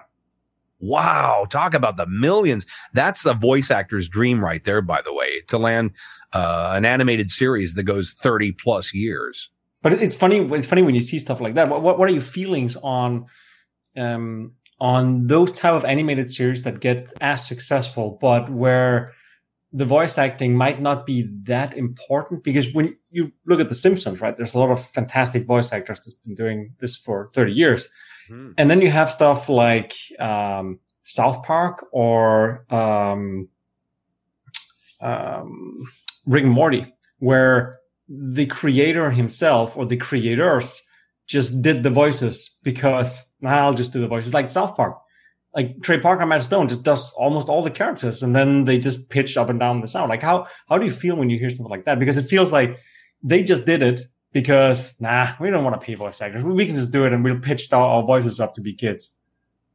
Wow, talk about the millions. That's a voice actor's dream right there, by the way, to land uh, an animated series that goes 30 plus years. But it's funny. It's funny when you see stuff like that. What what, what are your feelings on um on those type of animated series that get as successful, but where the voice acting might not be that important? Because when you look at The Simpsons, right, there's a lot of fantastic voice actors that's been doing this for 30 years, and then you have stuff like um, South Park or um, um, Rick and Morty, where the creator himself or the creators just did the voices because nah, I'll just do the voices like South Park. Like Trey Parker, Matt Stone just does almost all the characters and then they just pitch up and down the sound. Like how, how do you feel when you hear something like that? Because it feels like they just did it because nah, we don't want to pay voice actors. We can just do it and we'll pitch our, our voices up to be kids.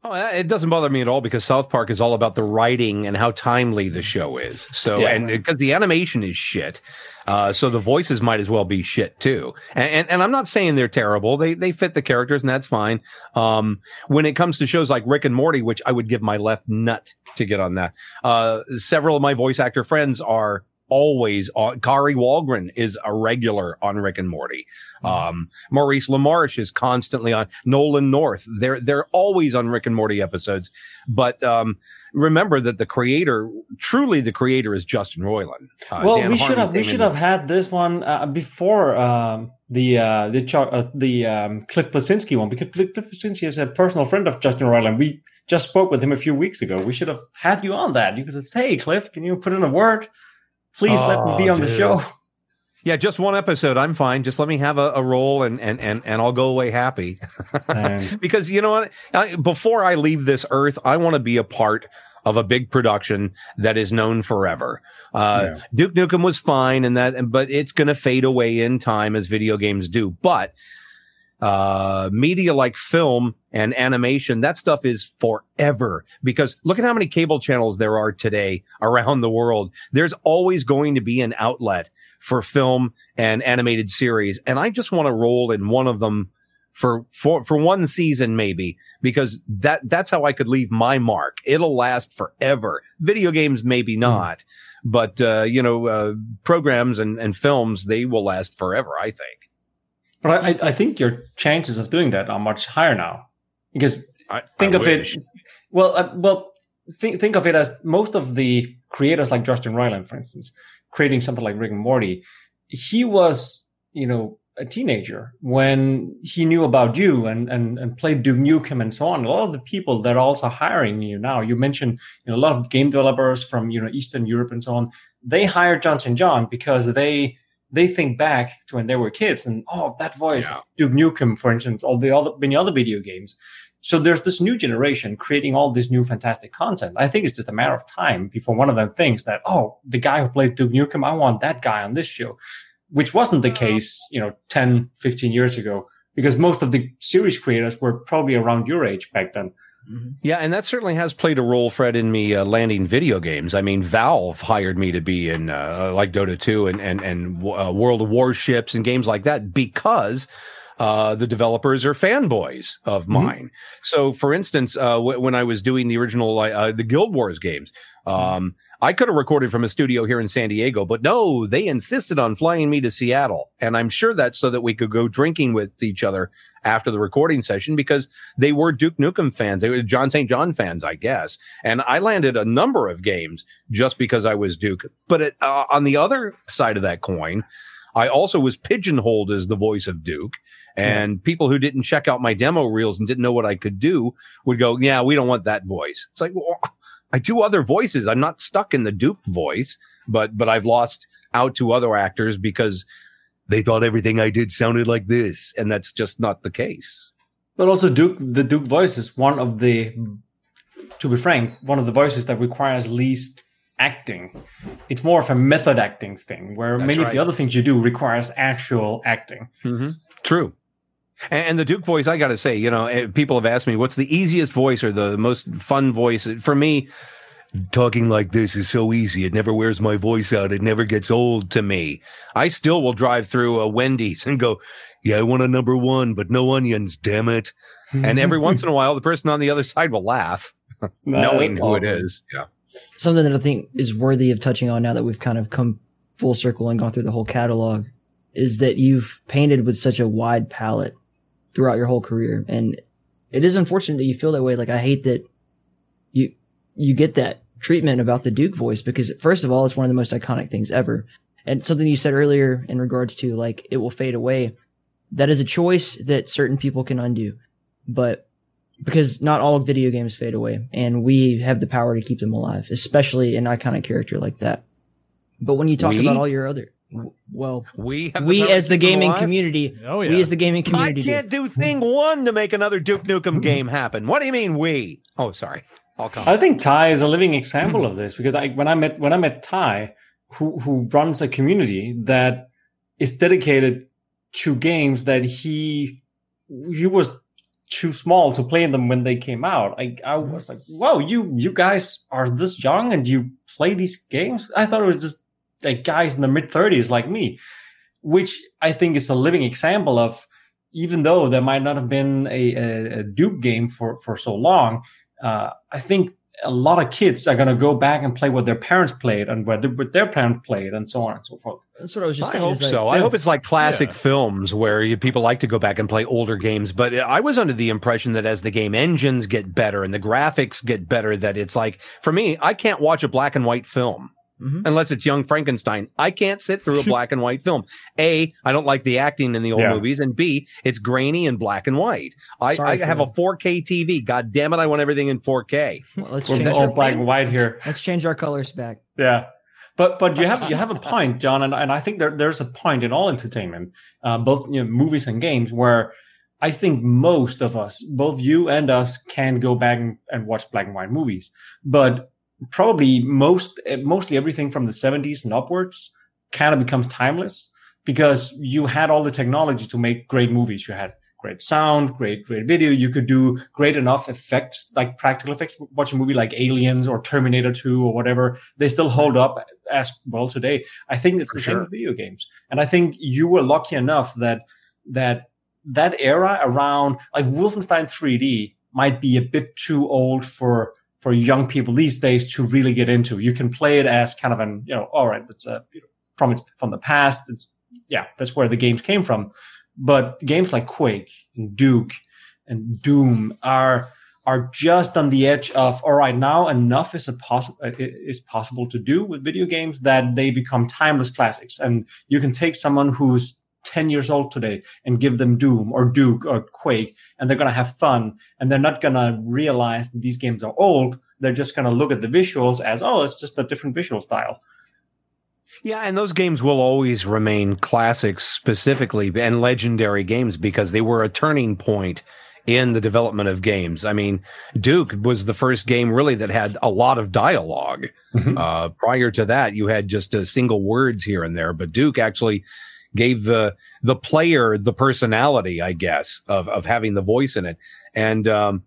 Oh, uh, it doesn't bother me at all because South Park is all about the writing and how timely the show is. So, Yeah. and because the animation is shit, uh, so the voices might as well be shit too. And, and and I'm not saying they're terrible; they they fit the characters, and that's fine. Um, when it comes to shows like Rick and Morty, which I would give my left nut to get on that. Uh, several of my voice actor friends are always on. Kari Wahlgren is a regular on Rick and Morty. Um, Maurice LaMarche is constantly on. Nolan North, they're they're always on Rick and Morty episodes. But um, remember that the creator, truly the creator, is Justin Roiland. Uh, well, Dan we should have we should have had this one uh, before um, the uh, the uh, the um, Cliff Bleszinski one because Cliff Bleszinski is a personal friend of Justin Roiland. We just spoke with him a few weeks ago. We should have had you on that. You could have said, "Hey, Cliff, can you put in a word? Please let me be Oh, on the show." Yeah, just one episode. I'm fine. Just let me have a, a role and, and, and, and I'll go away happy. Because you know what? I, before I leave this earth, I want to be a part of a big production that is known forever. Uh, Yeah. Duke Nukem was fine and that, but it's going to fade away in time as video games do. But, uh, media like film and animation, that stuff is forever because look at how many cable channels there are today around the world. There's always going to be an outlet for film and animated series. And I just want to roll in one of them for, for, for one season, maybe, because that, that's how I could leave my mark. It'll last forever. Video games, maybe not, but, uh, you know, uh, programs and, and films, they will last forever, I think. But I, I think your chances of doing that are much higher now. Because I think I of wish. it well uh, well think think of it as most of the creators like Justin Roiland for instance creating something like Rick and Morty he was you know a teenager when he knew about you and and and played Duke Nukem and so on. A lot of the people that are also hiring you now you mentioned you know a lot of game developers from you know Eastern Europe and so on. They hired John St. John because they they think back to when they were kids and oh that voice Yeah. Duke Nukem for instance all the other many other video games so there's this new generation creating all this new fantastic content. I think it's just a matter of time before one of them thinks that, oh, the guy who played Duke Nukem, I want that guy on this show, which wasn't the case, you know, 10, 15 years ago, because most of the series creators were probably around your age back then. Yeah, and that certainly has played a role, Fred, in me uh, landing video games. I mean, Valve hired me to be in uh, like Dota 2 and and and uh, World of Warships and games like that because uh, the developers are fanboys of mine. So, for instance, uh, w- when I was doing the original uh, the Guild Wars games, um, I could have recorded from a studio here in San Diego, but no, they insisted on flying me to Seattle, and I'm sure that's so that we could go drinking with each other after the recording session because they were Duke Nukem fans, they were John St. John fans, I guess, and I landed a number of games just because I was Duke. But it, uh, on the other side of that coin. I also was pigeonholed as the voice of Duke. And people who didn't check out my demo reels and didn't know what I could do would go, yeah, we don't want that voice. It's like, well, I do other voices. I'm not stuck in the Duke voice, but, but I've lost out to other actors because they thought everything I did sounded like this. And that's just not the case. But also, Duke, the Duke voice is one of the, to be frank, one of the voices that requires least acting. It's more of a method acting thing, where That's many of the other things you do requires actual acting. Mm-hmm. True. And, and the Duke voice, I got to say, you know, eh, people have asked me what's the easiest voice or the most fun voice. For me, talking like this is so easy. It never wears my voice out. It never gets old to me. I still will drive through a Wendy's and go, yeah, I want a number one, but no onions, damn it. And every once in a while, the person on the other side will laugh, knowing who it is. Yeah. Something that I think is worthy of touching on now that we've kind of come full circle and gone through the whole catalog is that you've painted with such a wide palette throughout your whole career. And it is unfortunate that you feel that way. Like I hate that you, you get that treatment about the Duke voice because first of all, it's one of the most iconic things ever. And something you said earlier in regards to like it will fade away. That is a choice that certain people can undo, but because not all video games fade away and we have the power to keep them alive, especially an iconic character like that. But when you talk We? about all your other, well, We have we as the gaming alive? community, Oh, we as the gaming community, do. can't do thing one to make another Duke Nukem game happen. What do you mean we? Oh, sorry. I'll come. I think Ty is a living example of this because I, when I met when I met Ty, who who runs a community that is dedicated to games that he he was too small to play them when they came out. I I was like, wow, you you guys are this young and you play these games. I thought it was just like guys in the mid thirties like me, which I think is a living example of. Even though there might not have been a, a, a Duke game for for so long, uh, I think a lot of kids are going to go back and play what their parents played and what, the, what their parents played and so on and so forth. That's what I was just I saying. hope is like- so. I yeah. hope it's like classic Yeah. films where you, people like to go back and play older games. But I was under the impression that as the game engines get better and the graphics get better, that it's like, for me, I can't watch a black and white film. Mhm. Unless it's Young Frankenstein, I can't sit through a black and white film. A, I don't like the acting in the old Yeah. movies, and B, it's grainy and black and white. I, Sorry I for have a 4K TV. God damn it, I want everything in 4K. Well, let's We're change all our, black and white here. let's change our colors back. Yeah. But but you have you have a point, John, and, and I think there, there's a point in all entertainment, uh, both you know, movies and games, where I think most of us, both you and us, can go back and, and watch black and white movies. But probably most eh, mostly everything from the 70s and upwards kind of becomes timeless because you had all the technology to make great movies. You had great sound, great great video. You could do great enough effects, like practical effects. Watch a movie like Aliens or Terminator 2 or whatever. They still hold up as well today. I think it's For the same with video games. And I think you were lucky enough that that that era around like Wolfenstein 3D might be a bit too old for for young people these days to really get into. You can play it as kind of an, you know, all right, it's a, uh, know, from its, from the past. It's, yeah, that's where the games came from. But games like Quake and Duke and Doom are, are just on the edge of, all right, now enough is a possible, uh, is possible to do with video games that they become timeless classics. And you can take someone who's 10 years old today and give them Doom or Duke or Quake and they're going to have fun and they're not going to realize that these games are old. They're just going to look at the visuals as, oh, it's just a different visual style. Yeah, and those games will always remain classics specifically and legendary games because they were a turning point in the development of games. I mean, Duke was the first game really that had a lot of dialogue. Mhm. Uh, prior to that, you had just a single words here and there, but Duke actually gave the the player the personality, I guess, of of having the voice in it. And um,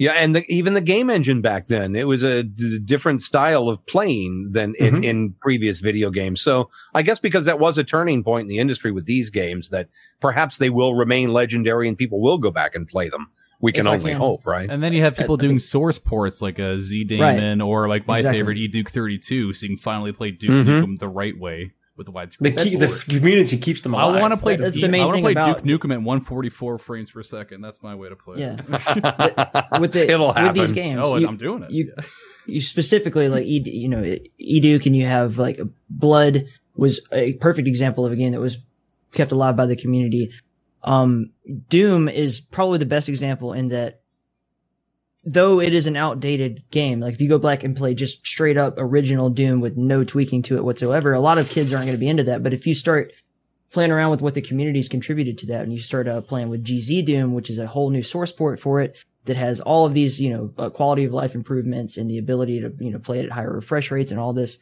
Yeah, and the, even the game engine back then, it was a d- different style of playing than in, Mhm. in previous video games. So I guess because that was a turning point in the industry with these games, that perhaps they will remain legendary and people will go back and play them. We can If only can. hope, right? And then you have people I doing source ports like a Z Daemon or like my Exactly. favorite E Duke 32, so you can finally play Duke Mhm. Nukem the right way with the The, widescreen. key, the community keeps them alive. I want to play. That's the Duke- main I want to thing play about- Duke Nukem at 144 frames per second. That's my way to play. Yeah. it. with the It'll with these games. Oh, and you, I'm doing it. you you specifically like e, you know Eduke and you have like Blood was a perfect example of a game that was kept alive by the community. Um, Doom is probably the best example in that though it is an outdated game, like if you go back and play just straight up original Doom with no tweaking to it whatsoever, a lot of kids aren't going to be into that. But if you start playing around with what the community's contributed to that and you start uh, playing with GZDoom, which is a whole new source port for it, that has all of these, you know, uh, quality of life improvements and the ability to, you know, play it at higher refresh rates and all this.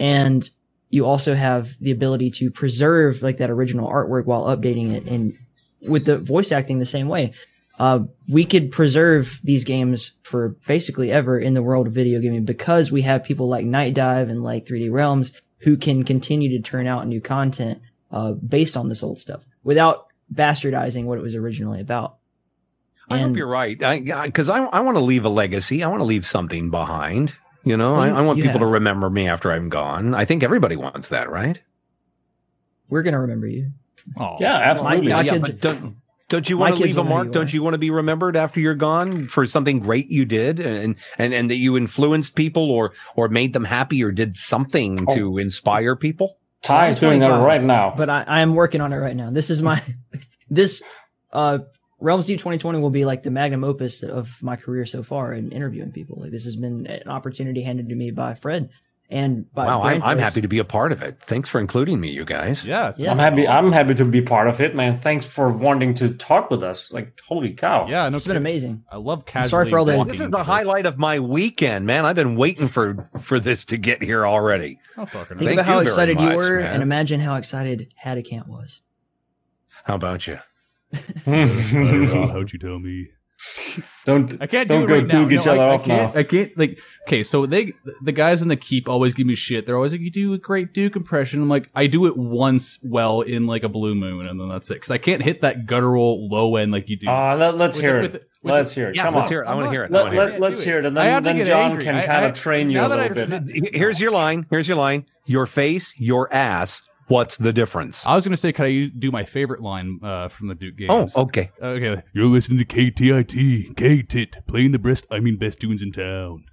And you also have the ability to preserve like that original artwork while updating it and with the voice acting the same way. Uh, we could preserve these games for basically ever in the world of video gaming because we have people like Nightdive and like 3D Realms who can continue to turn out new content uh, based on this old stuff without bastardizing what it was originally about. I hope you're right. Because I, I, want to leave a legacy. I want to leave something behind. You know, Well, I, I want you people to remember me after I'm gone. I think everybody wants that, right? We're gonna remember you. Aw. Yeah, absolutely. My yeah, kids- but don't, don't you want to leave a mark? you Don't you want to be remembered after you're gone for something great you did and, and, and that you influenced people or, or made them happy or did something Oh. to inspire people? Ty is doing that right now. But I, I am working on it right now. This is my this uh Realms Deep 2020 will be like the magnum opus of my career so far in interviewing people. Like this has been an opportunity handed to me by Fred and by wow, I'm, I'm happy to be a part of it. Thanks for including me, you guys. Yeah, it's Yeah. I'm happy. awesome. I'm happy to be part of it, man. Thanks for wanting to talk with us. Like, holy cow! Yeah, no It's been amazing. I love I'm sorry for all the- This is into the highlight of my weekend, man. I've been waiting for, for this to get here already. Oh, Think about how you excited much, you were man. and imagine how excited Hadicant was. How about you? how'd you tell me? don't I can't don't do it go right now. boog each No, other I, off I can't, now. I can't like okay, so they the guys in the keep always give me shit. They're always like, "You do a great Duke impression." I'm like, I do it once well in like a blue moon, and then that's it because I can't hit that guttural low end like you do. Uh, let, let's With hear it. with the- with let's the- hear it. Yeah, Come let's on. hear it. I want to hear it. I Let, let, let's do hear it, and then, then John angry. can I- kind I- of train you a little bit. Here's your line. Here's your line. Your face, your ass. What's the difference? I was gonna say, could I do my favorite line uh, from the Duke game? Oh, okay. okay. You're listening to KTIT, K-Tit, playing the best. I mean, best tunes in town.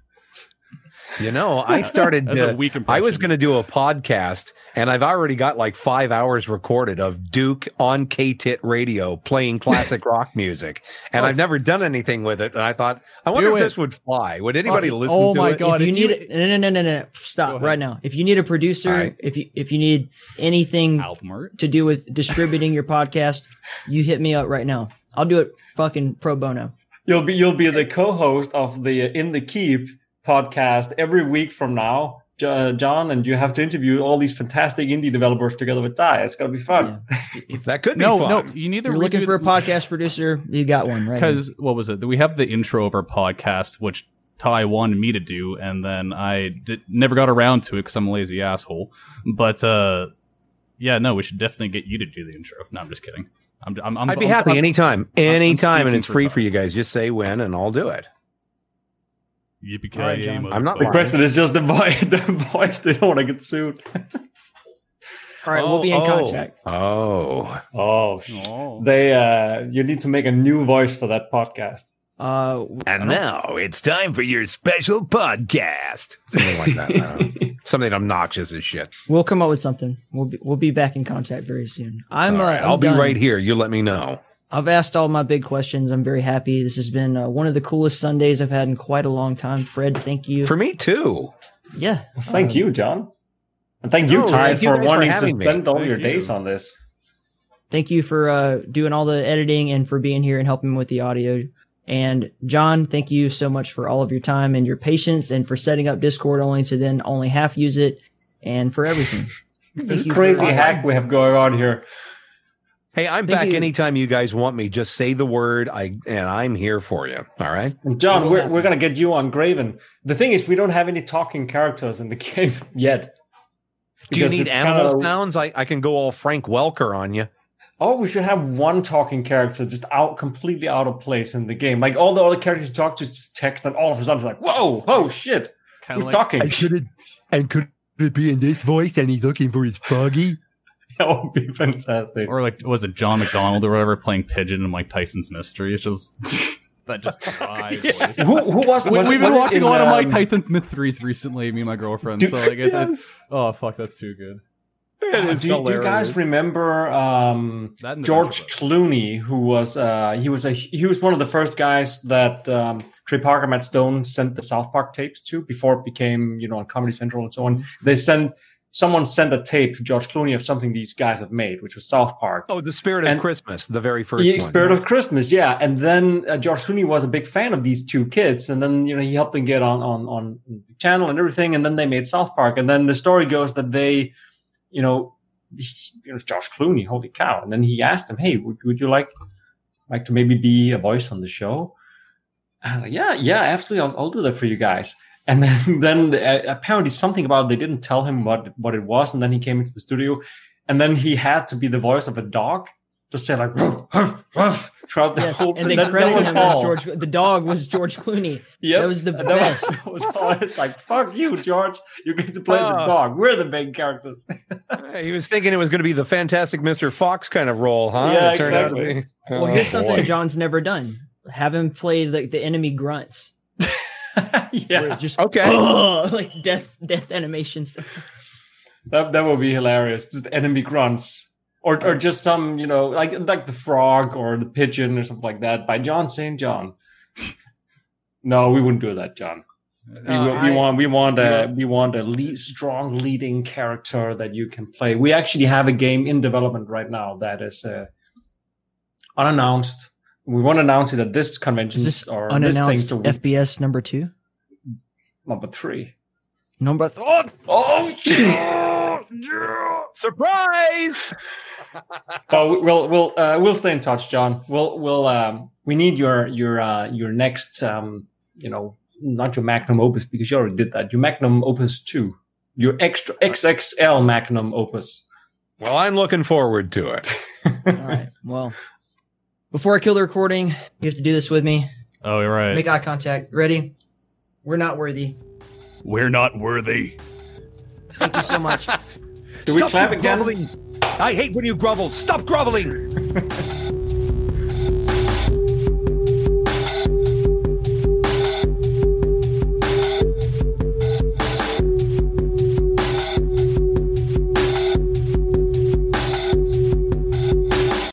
You know, I started. That's a uh, weak I was going to do a podcast, and I've already got like five hours recorded of Duke on KTIT radio playing classic rock music, and I've never done anything with it. And I thought, I wonder Do if it. this would fly. Would anybody Fucking- listen oh to my it? God. if you if need you- it, no, no, no, no, no, stop right now. If you need a producer, All right. if you if you need anything Altmart. to do with distributing your podcast, you hit me up right now. I'll do it fucking pro bono. You'll be you'll be the co-host of the In the Keep podcast every week from now, John, and you have to interview all these fantastic indie developers together with Ty. It's gonna be fun. If that could be No, fun. no, you need If you're looking for a podcast producer, you got one right. because what was it? We have the intro of our podcast, which Ty wanted me to do, and then I did, never got around to it because I'm a lazy asshole. But uh, yeah, no, we should definitely get you to do the intro. No, I'm just kidding. I'm, I'm, I'm I'd be I'm- happy I'm- anytime, anytime, and it's for free Todd. for you guys. Just say when, and I'll do it. Yippee All right, John. I'm not The question is just the boy, the voice. They don't want to get sued. All right, we'll be in oh, contact. Oh, Oh, Oh. they uh, you need to make a new voice for that podcast. Uh, and now it's time for your special podcast. Something like that. I. Something obnoxious as shit. we'll come up with something. We'll be we'll be back in contact very soon. I'm. All uh, I'm I'll be right here. You let me know. I've asked all my big questions. I'm very happy. This has been uh, one of the coolest Sundays I've had in quite a long time. Fred, thank you. For me too. yeah, Well, thank uh, you, John, and thank you, No, Ty, thank you for guys for wanting to having me. spend all Thank your you. days on this. Thank you for uh, doing all the editing and for being here and helping with the audio. And John, thank you so much for all of your time and your patience and for setting up Discord only to then only half use it and for everything. This crazy hack we have going on here. Hey, I'm Thank back you. anytime you guys want me. Just say the word, I and I'm here for you. All right. And John, we're, we're going to get you on Graven. The thing is, we don't have any talking characters in the game yet. Do you Because need it's animal kinda- sounds? I, I can go all Frank Welker on you. Oh, we should have one talking character just out completely out of place in the game. Like all the other characters you talk to just text, and all of a sudden it's like, whoa, oh shit, Kind who's of like, talking? should it, and could it be in this voice and he's looking for his froggy? That would be fantastic. or like was it John McDonald or whatever playing Pigeon in Mike Tyson's Mystery? It's just that just dry voice. who, who was? We, was we've been watching in, a lot of Mike um, Tyson mysteries recently, me and my girlfriend. So like, it's, it's oh fuck, that's too good. uh, do, you- do you guys remember um, That and the George Clooney, who was uh, he was a he was one of the first guys that um, Trey Parker, Matt Stone sent the South Park tapes to before it became you know on Comedy Central and so on. They sent someone sent a tape to George Clooney of something these guys have made, which was South Park. Oh, the Spirit of And- Christmas, the very first The one. Spirit of Christmas, yeah. And then uh, George Clooney was a big fan of these two kids, and then you know he helped them get on on on the channel and everything. And then they made South Park, and then the story goes that they, you know, he, you know Josh Clooney, holy cow! And then he asked him, "Hey, would, would you like like to maybe be a voice on the show?" And I was like, "Yeah, yeah, absolutely. I'll, I'll do that for you guys." And then then uh, apparently something about they didn't tell him what what it was, and then he came into the studio, and then he had to be the voice of a dog to say like "Ruff, ruff, ruff," throughout the Yes, whole. and they that, that credited him all. as George. The dog was George Clooney. yeah that was the that best. Was, that was all. It's like fuck you, George. you're going to play the Ah. dog. We're the main characters. He was thinking it was going to be the Fantastic Mr. Fox kind of role, huh? Yeah, It turned out to exactly. be- Well, Oh, here's something. John's never done: have him play the, the enemy grunts. Where yeah, it just Okay. like death death animations. that that would be hilarious. Just enemy grunts. Or, or just some, you know, like like the frog or the pigeon or something like that by John St. John. no, we wouldn't do that, John. We, Uh, we I- want we want a we want a lead, strong leading character that you can play. We actually have a game in development right now that is uh, unannounced. We won't announce it at this convention Is this or this thing. So we, FBS number two? number three. Number th- oh, Oh, Surprise! oh, we- we'll we'll uh, we'll stay in touch, John. We'll we'll um, we need your your uh, your next um, you know not your magnum opus because you already did that. Your magnum opus two, your extra XXL magnum opus. Well, I'm looking forward to it. all right. Well, before I kill the recording, you have to do this with me. Oh, you're right. Make eye contact. Ready? We're not worthy. We're not worthy. Thank you so much. Do we clap again? groveling. I hate when you grovel. Stop groveling.